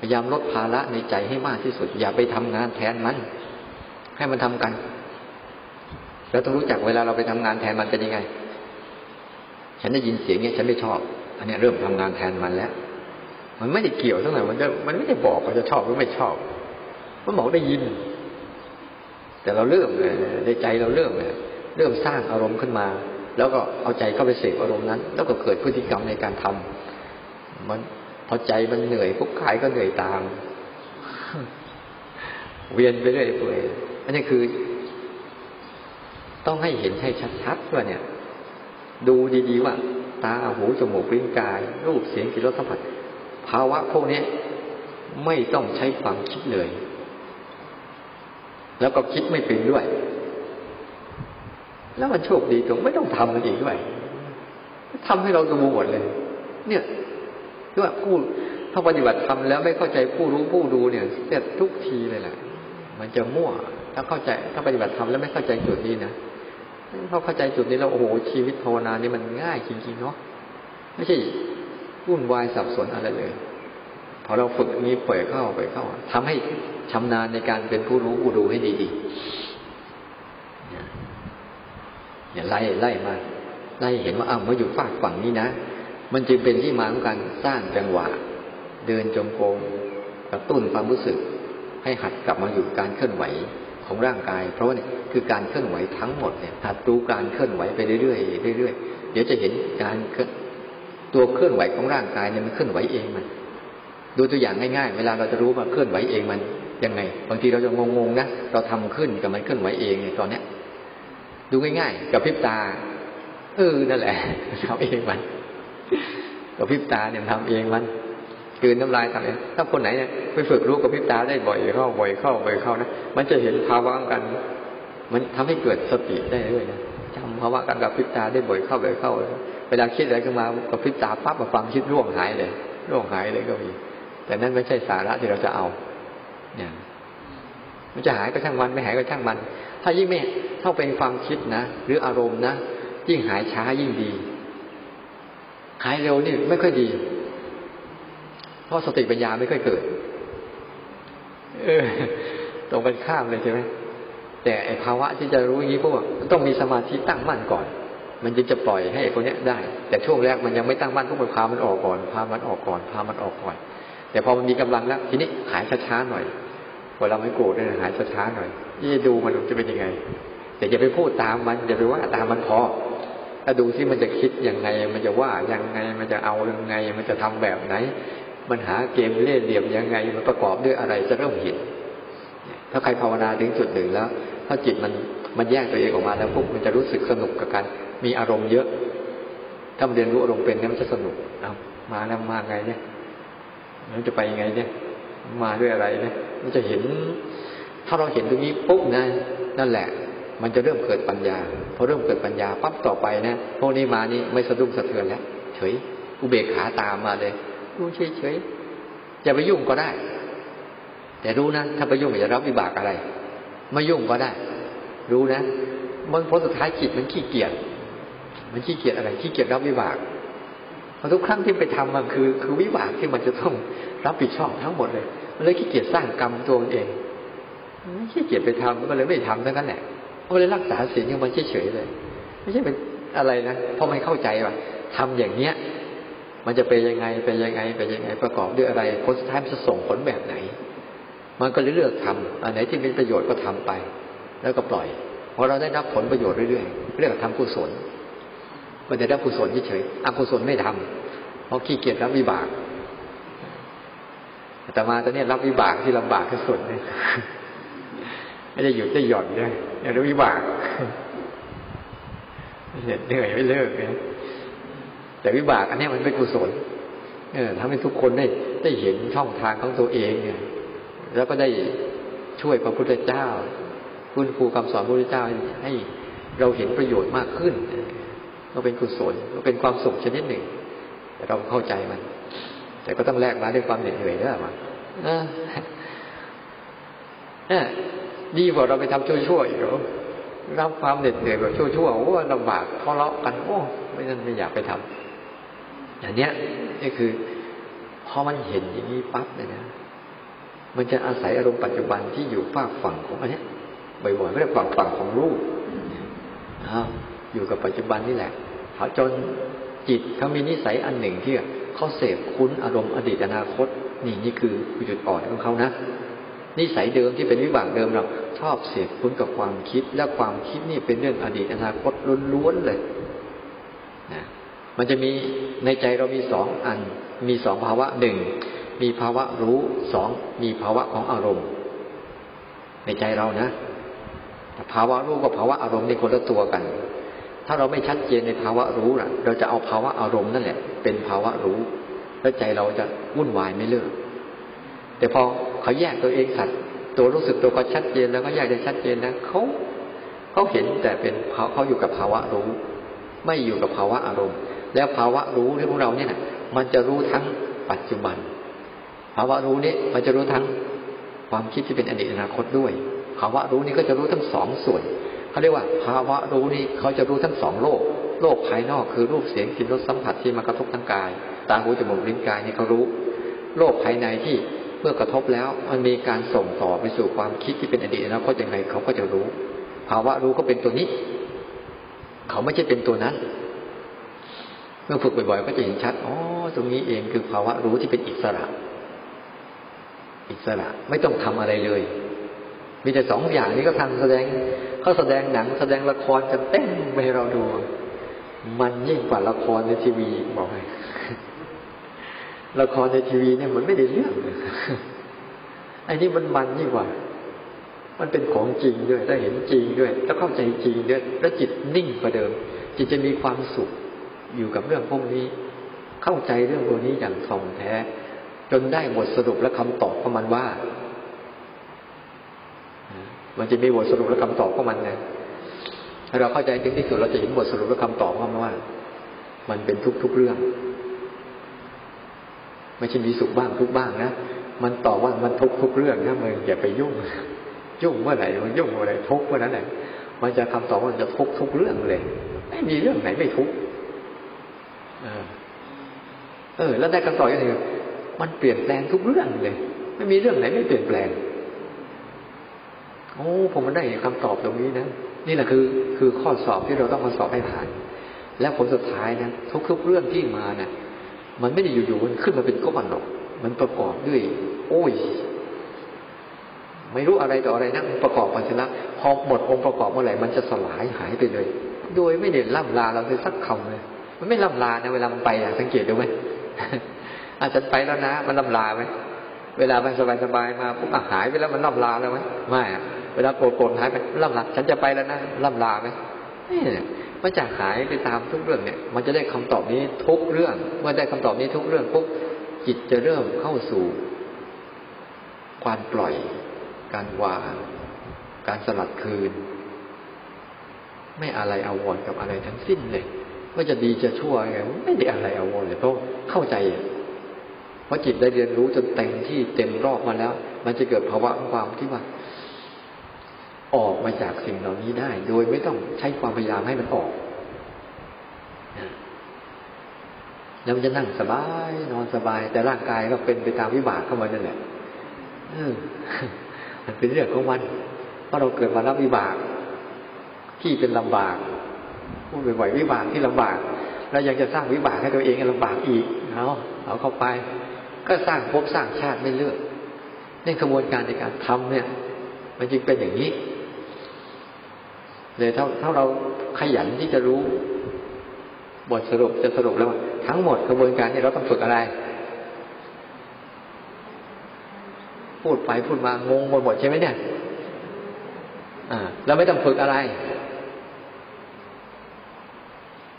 พยายามลดภาระในใจให้มากที่สุด อย่าไปทำงานแทนมัน ให้มันทำกัน เราต้องรู้จักเวลาเราไปทำงานแทนมันเป็นยังไง ฉันได้ยินเสียงเนี้ยฉันไม่ชอบ อันนี้เริ่มทำงานแทนมันแล้ว มันไม่ได้เกี่ยวทั้งหมดมันจะมันไม่ได้บอกว่าจะชอบหรือไม่ชอบ มันบอกได้ยิน แต่เราเริ่มเลยในใจเราเริ่มเลยเริ่มสร้างอารมณ์ขึ้นมา แล้วก็เอาใจเข้าไปเสพอารมณ์นั้น แล้วก็เกิดพฤติกรรมในการทำมันพอใจมันเหนื่อยปุ๊บกายก็เหนื่อยตาม เวียนไปเรื่อยเปื่อย อันนี้คือ ต้องให้เห็นให้ชัดๆว่าเนี่ย ดูดีๆว่า ตาหูจมูกลิ้นกาย รูปเสียงกลิ่นรสสัมผัส ภาวะพวกนี้ไม่ต้องใช้ความคิดเลย แล้วก็คิดไม่เป็นด้วย แล้วมันโชคดีตรงไม่ต้องทำมันอีกด้วยทำให้เราดูหมดเลย เนี่ยคือว่าผู้ถ้าปฏิบัติทำแล้วไม่เข้าใจผู้รู้ผู้ดูเนี่ยเสร็จทุกทีเลยแหละ มันจะมั่ว ถ้าเข้าใจถ้าปฏิบัติทำแล้วไม่เข้าใจจุดนี้นะพอเข้าใจจุดนี้แล้วโอ้โหชีวิตภาวนานี่มันง่ายจริงๆเนาะไม่ใช่วุ่นวายสับสนอะไรเลยพอเราฝึกนี้เปิดเข้าไปเข้าทำให้ชำนาญในการเป็นผู้รู้ผู้ดูให้ดีๆเนี่ยไล่ไล่มาไล่เห็นว่าอ้าวมาอยู่ฝากฝั่งนี้นะมันจึงเป็นที่มาของการสร้างจังหวะ เดินจงกรมกระตุ้นความรู้สึก ให้หัดกลับมาอยู่การเคลื่อนไหว ของร่างกาย เพราะว่าเนี่ยคือการเคลื่อนไหวทั้งหมดเนี่ยหัดรู้การเคลื่อนไหวไปเรื่อยๆเรื่อยๆเดี๋ยวจะเห็นการตัวเคลื่อนไหวของร่างกายเนี่ยมันเคลื่อนไหวเองมัน ดูตัวอย่างง่ายๆ เวลาเราจะรู้ว่าเคลื่อนไหวเองมันยังไง บางทีเราจะงงๆนะเราทำขึ้นกับมันเคลื่อนไหวเองเนี่ยตอนเนี้ย ดูง่ายๆ กับพริบตา เออนั่นแหละทำเองมันกับพริบตาเนี่ยทำเองมัน กืนน้ำลายทำเองถ้าคนไหนเนี่ยไปฝึกรู้กับพิบตาได้บ่อยเข้าบ่อยเข้าบ่อยเข้านะมันจะเห็นภาวะกัน มันทำให้เกิดสติได้ด้วยนะจำภาวะกันกับพิบตาได้บ่อยเข้าบ่อยเข้าเวลาคิดอะไรขึ้นมากับพิบตาปั๊บมาฟังคิดร่วงหายเลยร่วงหายเลยก็มีแต่นั่นไม่ใช่สาระที่เราจะเอา เนี่ย มันจะหายก็ช่างมันไม่หายก็ช่างมัน ถ้ายิ่งไม่เท่าเป็นความคิดนะหรืออารมณ์นะยิ่งหายช้ายิ่งดี หายเร็วนี่ไม่ค่อยดี เพราะสติปัญญาไม่ค่อยเกิด เออ ตรงกันข้ามเลยใช่ไหมแต่ไอภาวะที่จะรู้อย่างนี้พวกต้องมีสมาธิตั้งมั่นก่อน มันจึงจะปล่อยให้พวกนี้ได้ แต่ช่วงแรกมันยังไม่ตั้งมั่นพวกมันพามันออกก่อนพามันออกก่อนพามันออกก่อน แต่พอมันมีกำลังแล้ว ทีนี้หายช้าๆหน่อยเวลาไม่โกรธเนี่ยหายช้าๆหน่อยนี่ดูมันจะเป็นยังไง แต่อย่าไปพูดตามมันอย่าไปว่าตามมันพอถ้าดูที่มันจะคิดยังไง มันจะว่ายังไง มันจะเอายังไง มันจะทำแบบไหน มันหาเกมเล่ห์เหลี่ยมยังไง มันประกอบด้วยอะไรจะเริ่มเห็น ถ้าใครภาวนาถึงจุดหนึ่งแล้ว ถ้าจิตมันมันแยกตัวเองออกมาแล้วปุ๊บมันจะรู้สึกสนุกกับการมีอารมณ์เยอะ ถ้ามันเรียนรู้อารมณ์เป็นเนี่ยมันจะสนุกเอามาแล้วมาไงเนี่ยมันจะไปยังไงเนี่ย มาด้วยอะไรเนี่ย มันจะเห็น ถ้าเราเห็นตรงนี้ปุ๊บนะนั่นแหละ มันจะเริ่มเกิดปัญญาพอเริ่มเกิดปัญญาปั๊บต่อไปนะพวกนี้มานี่ไม่สะดุ้งสะเทือนแล้วเฉยอุเบกขาตามมาเลย รู้เฉยเฉยจะไปยุ่งก็ได้ แต่รู้นะถ้าไปยุ่งจะรับวิบากอะไร ไม่ยุ่งก็ได้ รู้นะมันผลสุดท้ายจิตมันขี้เกียจมันขี้เกียจอะไรขี้เกียจรับวิบากทุกครั้งที่ไปทำมันคือ คือวิบากที่มันจะต้องรับผิดชอบทั้งหมดเลย มันเลยขี้เกียจสร้างกรรมตัวเองไม่ขี้เกียจไปทำมันเลยไม่ทำทั้งนั้นแหละมันเลยรักษาศีลของมันเฉยๆเลย ไม่ใช่เป็นอะไรนะเพราะมันเข้าใจว่าทำอย่างเนี้ย มันจะเป็นยังไงเป็นยังไงเป็นยังไง ประกอบด้วยอะไรผลสุดท้ายมันจะส่งผลแบบไหน มันก็เลือกทำอันไหนที่มีประโยชน์ก็ทำไป แล้วก็ปล่อยพอเราได้รับผลประโยชน์เรื่อยๆเรียกว่าทำกุศลมันจะได้กุศลเฉยๆอกุศลไม่ทำเพราะขี้เกียจรับวิบากแต่มาตอนนี้รับวิบากที่ลำบากที่สุดเลยไม่ได้หยุดได้หย่อนเลยอยากรับวิบากเหนื่อยไม่เลิกนะ แต่วิบาก อันนี้มันเป็นกุศลเออทำให้ทุกคนได้ได้เห็นช่องทางของตัวเองเนี่ยแล้วก็ได้ช่วยพระพุทธเจ้าคุณครูคำสอนพระพุทธเจ้าให้เราเห็นประโยชน์มากขึ้นก็เป็นกุศลก็เป็นความสุขชนิดหนึ่งแต่เราเข้าใจมัน แต่ก็ต้องแลกมาด้วยความเหน็ดเหนื่อยด้วยมั้งดีกว่าเราไปทำชั่วๆอีกเหรอรับความเหน็ดเหนื่อยแบบชั่วๆโอ้ลำบากทะเลาะกันโอ้ไม่นั่นไม่อยากไปทำ อย่างเนี้ยนี่คือพอมันเห็นอย่างนี้ปั๊บเนี่ยนะมันจะอาศัยอารมณ์ปัจจุบันที่อยู่ฝากฝั่งของอันนี้บ่อยๆไม่ได้ฝั่งฝั่งของรูปอยู่กับปัจจุบันนี่แหละเขาจนจิตเขามีนิสัยอันหนึ่งที่เขาเสพคุ้นอารมณ์อดีตอนาคต นี่นี่คือจุดอ่อนของเขานะนิสัยเดิมที่เป็นวิบากเดิมเราชอบเสพคุ้นกับความคิดและความคิดนี่เป็นเรื่องอดีตอนาคตล้วนๆเลยนะ มันจะมีในใจเรามีสองอัน มีสองภาวะหนึ่งมีภาวะรู้สองมีภาวะของอารมณ์ ในใจเรานะภาวะรู้กับภาวะอารมณ์ในคนละตัวกัน ถ้าเราไม่ชัดเจนในภาวะรู้ล่ะเราจะเอาภาวะอารมณ์นั่นแหละ เป็นภาวะรู้ แล้วใจเราจะวุ่นวายไม่เลิกแต่พอเขาแยกตัวเองสัตว์ตัวรู้สึกตัวก็ชัดเจนแล้วก็แยกได้ชัดเจนนะเขาเขาเห็นแต่เป็นเขาเขาอยู่กับภาวะรู้ ไม่อยู่กับภาวะอารมณ์ แล้วภาวะรู้ที่พวกเราเนี่ยนะมันจะรู้ทั้งปัจจุบัน ภาวะรู้นี้มันจะรู้ทั้งความคิดที่เป็นอดีตอนาคตด้วย ภาวะรู้นี้ก็จะรู้ทั้งสองส่วนเขาเรียกว่า ภาวะรู้นี้เขาจะรู้ทั้งสองโลก โลกภายนอกคือรูปเสียงกลิ่นรสสัมผัสที่มากระทบทางกาย ตาหูจมูกลิ้นกายนี่เขารู้ โลกภายในที่เมื่อกระทบแล้วมันมีการส่งต่อไปสู่ความคิดที่เป็นอดีตอนาคตอย่างไรเขาก็จะรู้ ภาวะรู้ก็เป็นตัวนี้ เขาไม่ใช่เป็นตัวนั้น เมื่อฝึกบ่อยๆก็จะเห็นชัดอ๋อตรงนี้เองคือภาวะรู้ที่เป็นอิสระ อิสระไม่ต้องทำอะไรเลย มีแต่สองอย่างนี้ก็ทำแสดงเขาแสดงหนัง แสดงละครกันเต้นไปให้เราดู มันยิ่งกว่าละครในทีวีบอกให้ละครในทีวีเนี่ยมันไม่ได้เรื่องไอ้นี่มันมันยิ่งกว่า มันเป็นของจริงด้วย ได้เห็นจริงด้วย แล้วเข้าใจจริงด้วย แล้วจิตนิ่งกว่าเดิม จิตจะมีความสุข อยู่กับเรื่องพวกนี้ เข้าใจเรื่องพวกนี้อย่างท่องแท้ จนได้บทสรุปและคำตอบของมันว่า มันจะมีบทสรุปและคำตอบของมันนะถ้าเราเข้าใจถึงที่สุดเราจะเห็นบทสรุปและคำตอบของมันว่า มันเป็นทุกๆเรื่อง ไม่ใช่มีสุขบ้างทุกบ้างนะมันตอบว่ามันทุกทุกเรื่องนะมึงอย่าไปยุ่ง ยุ่งเมื่อไหร่มันยุ่งเมื่อไหร่ทุกเมื่อนั้นแหละมันจะคำตอบว่าจะทุกทุกเรื่องเลยไม่มีเรื่องไหนไม่ทุก เออ แล้วได้คำตอบอย่างนี้มันเปลี่ยนแปลงทุกเรื่องเลย ไม่มีเรื่องไหนไม่เปลี่ยนแปลง โอ้ผมมันได้คำตอบตรงนี้นะนี่แหละคือ คือข้อสอบที่เราต้องมาสอบให้ผ่าน และผลสุดท้ายนะทุกๆเรื่องที่มาเนะี่ยมันไม่ได้อยู่ๆมันขึ้นมาเป็นก้อนหรอก มันประกอบด้วย โอ้ย ไม่รู้อะไรต่ออะไรนะประกอบมาเสร็จแล้วพอหมดองค์ประกอบเมื่อไหร่มันจะสลายหายไปเลย โดยไม่ได้ล่ำลาเราเลยสักคำเลย มันไม่ล่ำลานะเวลามันไปอะสังเกตดูไหมอาจจะไปแล้วนะ มันล่ำลาไหมเวลามันสบายๆมาปุ๊บหายไปแล้วมันล่ำลาแล้วไหมไม่อะเวลาโกรธๆหายไปล่ำลาฉันจะไปแล้วนะล่ำลาไหมมันจะหายไปตามทุกเรื่องเนี่ย มันจะได้คำตอบนี้ทุกเรื่อง เมื่อได้คำตอบนี้ทุกเรื่องปุ๊บจิตจะเริ่มเข้าสู่ความปล่อย การวาง การสลัดคืน ไม่อะไรอาวรกับอะไรทั้งสิ้นเลย ว่าจะดีจะชั่วไงไม่ได้อะไรอาวรเลยเพราะเข้าใจเพราะจิตได้เรียนรู้จนเต็มที่เต็มรอบมาแล้ว มันจะเกิดภาวะความที่ว่า ออกมาจากสิ่งเหล่านี้ได้ โดยไม่ต้องใช้ความพยายามให้มันออกแล้วมันจะนั่งสบายนอนสบาย แต่ร่างกายก็เป็นไปตามวิบากเข้ามานั่นแหละมันเป็นเรื่องของมันเพราะเราเกิดมารับวิบาก ที่เป็นลำบาก พูดบ่อยๆวิบากที่ลำบากเรายังจะสร้างวิบากให้ตัวเองลำบากอีกเอาเอาเข้าไป ก็สร้างภพสร้างชาติไม่เลือกในกระบวนการในการทำเนี่ย มันจึงเป็นอย่างนี้เลยถ้าถ้าเราขยันที่จะรู้ บทสรุปจะสรุปแล้วทั้งหมดกระบวนการที่เราต้องฝึกอะไร พูดไปพูดมางงหมดหมดใช่ไหมเนี่ย อ่าเราไม่ต้องฝึกอะไร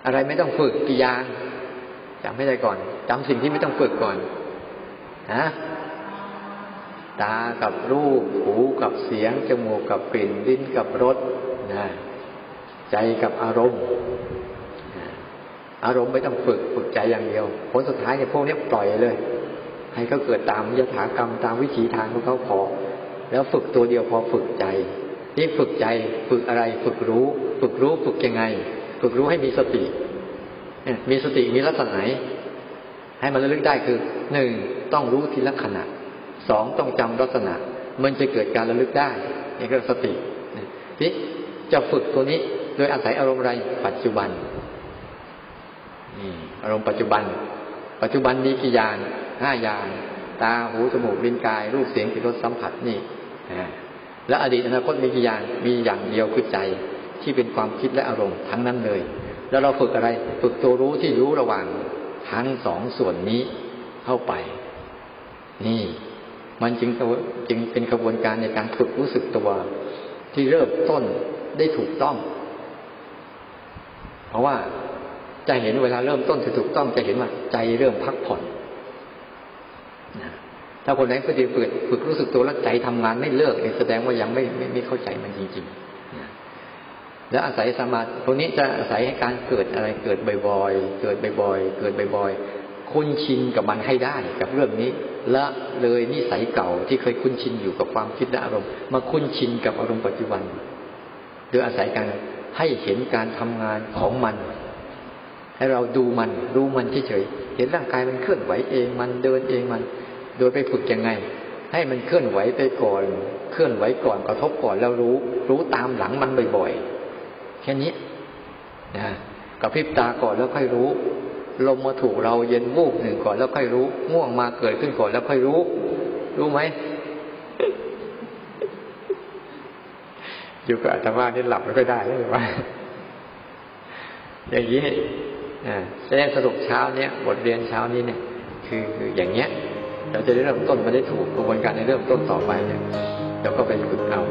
อะไรไม่ต้องฝึกกี่อย่างจำไม่ได้ก่อนจำสิ่งที่ไม่ต้องฝึกก่อนนะตากับรูป หูกับเสียง จมูกกับกลิ่น ลิ้นกับรสนะใจกับอารมณ์ อารมณ์ไม่ต้องฝึกฝึกใจอย่างเดียว ผลสุดท้ายเนี่ยพวกนี้ปล่อยเลย ให้เขาเกิดตามยถากรรมตามวิถีทางของเขาพอแล้วฝึกตัวเดียวพอฝึกใจ นี่ฝึกใจ ฝึกอะไร ฝึกรู้ ฝึกรู้ฝึกยังไง ฝึกรู้ให้มีสติมีสติมีลักษณะไหน ให้มันระลึกได้คือหนึ่งต้องรู้ทีละขณะสองต้องจำลักษณะ มันจะเกิดการระลึกได้นี่ก็สตินี่จะฝึกตัวนี้โดยอาศัยอารมณ์อะไรปัจจุบันนี่อารมณ์ปัจจุบัน ปัจจุบันมีกี่อย่างห้าอย่าง ตาหูจมูกลิ้นกาย รูปเสียงกลิ่นรสสัมผัสนี่แล้วอดีตอนาคตมีกี่อย่างมีอย่างเดียวคือใจ ที่เป็นความคิดและอารมณ์ทั้งนั้นเลย แล้วเราฝึกอะไร ฝึกตัวรู้ที่รู้ระหว่างทั้งสองส่วนนี้เข้าไป นี่ มันจึงจึงเป็นกระบวนการในการฝึกรู้สึกตัว ที่เริ่มต้นได้ถูกต้อง เพราะว่าจะเห็นเวลาเริ่มต้นที่ถูกต้องจะเห็นว่าใจเริ่มพักผ่อนถ้าคนไหนก็จะฝึกฝึกรู้สึกตัวแล้วใจทำงานไม่เลิกแสดงว่ายังไม่ไม่ไม่เข้าใจมันจริง ๆ แล้วอาศัยสมาธิตรงนี้จะอาศัยให้การเกิดอะไรเกิดบ่อยๆ เกิดบ่อยๆ เกิดบ่อยๆ คุ้นชินกับมันให้ได้กับเรื่องนี้ละเลยนิสัยเก่าที่เคยคุ้นชินอยู่กับความคิดและอารมณ์ มาคุ้นชินกับอารมณ์ปัจจุบัน โดยอาศัยการให้เห็นการทำงานของมัน ให้เราดูมันรู้มันเฉยๆเห็นร่างกายมันเคลื่อนไหวเองมันเดินเองมัน โดยไปฝึกยังไง ให้มันเคลื่อนไหวไปก่อน เคลื่อนไหวก่อนกระทบก่อนแล้วรู้ รู้ตามหลังมันบ่อยๆ ค่นี้นะกับพริบตาก่อนแล้วค่อยรู้ ลมมาถูกเราเย็นวูบหนึ่งก่อนแล้วค่อยรู้ง่วงมาเกิดขึ้นก่อนแล้วค่อยรู้ รู้ไหมอยู่กับอาตมานี่หลับไม่ค่อยได้เลยว่าอย่างนี้แสดงสรุปเช้าเนี้ยบทเรียนเช้านี้เนี่ยคืออย่างเงี้ย เราจะได้เริ่มต้นมาได้ถูกกระบวนการในเริ่มต้นต่อไปเนี่ยเราก็ไปฝึกเอา